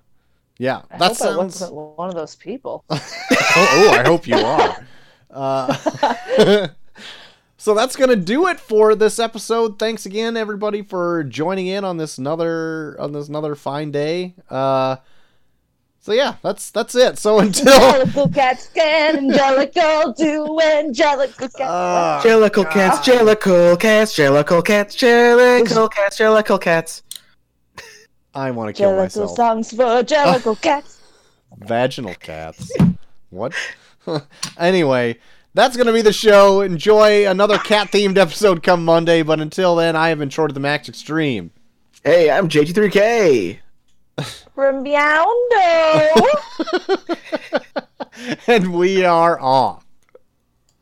Yeah. I that hope I sounds wasn't one of those people. oh, oh, I hope you are. Uh, so that's gonna do it for this episode. Thanks again, everybody, for joining in on this another on this another fine day. Uh, so yeah, that's that's it. So until Angelical cats can angelical do angelical cats. uh, jellicle cats jellicle cats jellicle cats jellicle cats jellicle cats I want to kill Jellicle myself. songs for jellicle cats. Vaginal cats. what? anyway, that's gonna be the show. Enjoy another cat themed episode come Monday. But until then, I have been short of the max extreme. hey i'm jt3k Meowndo. and we are off.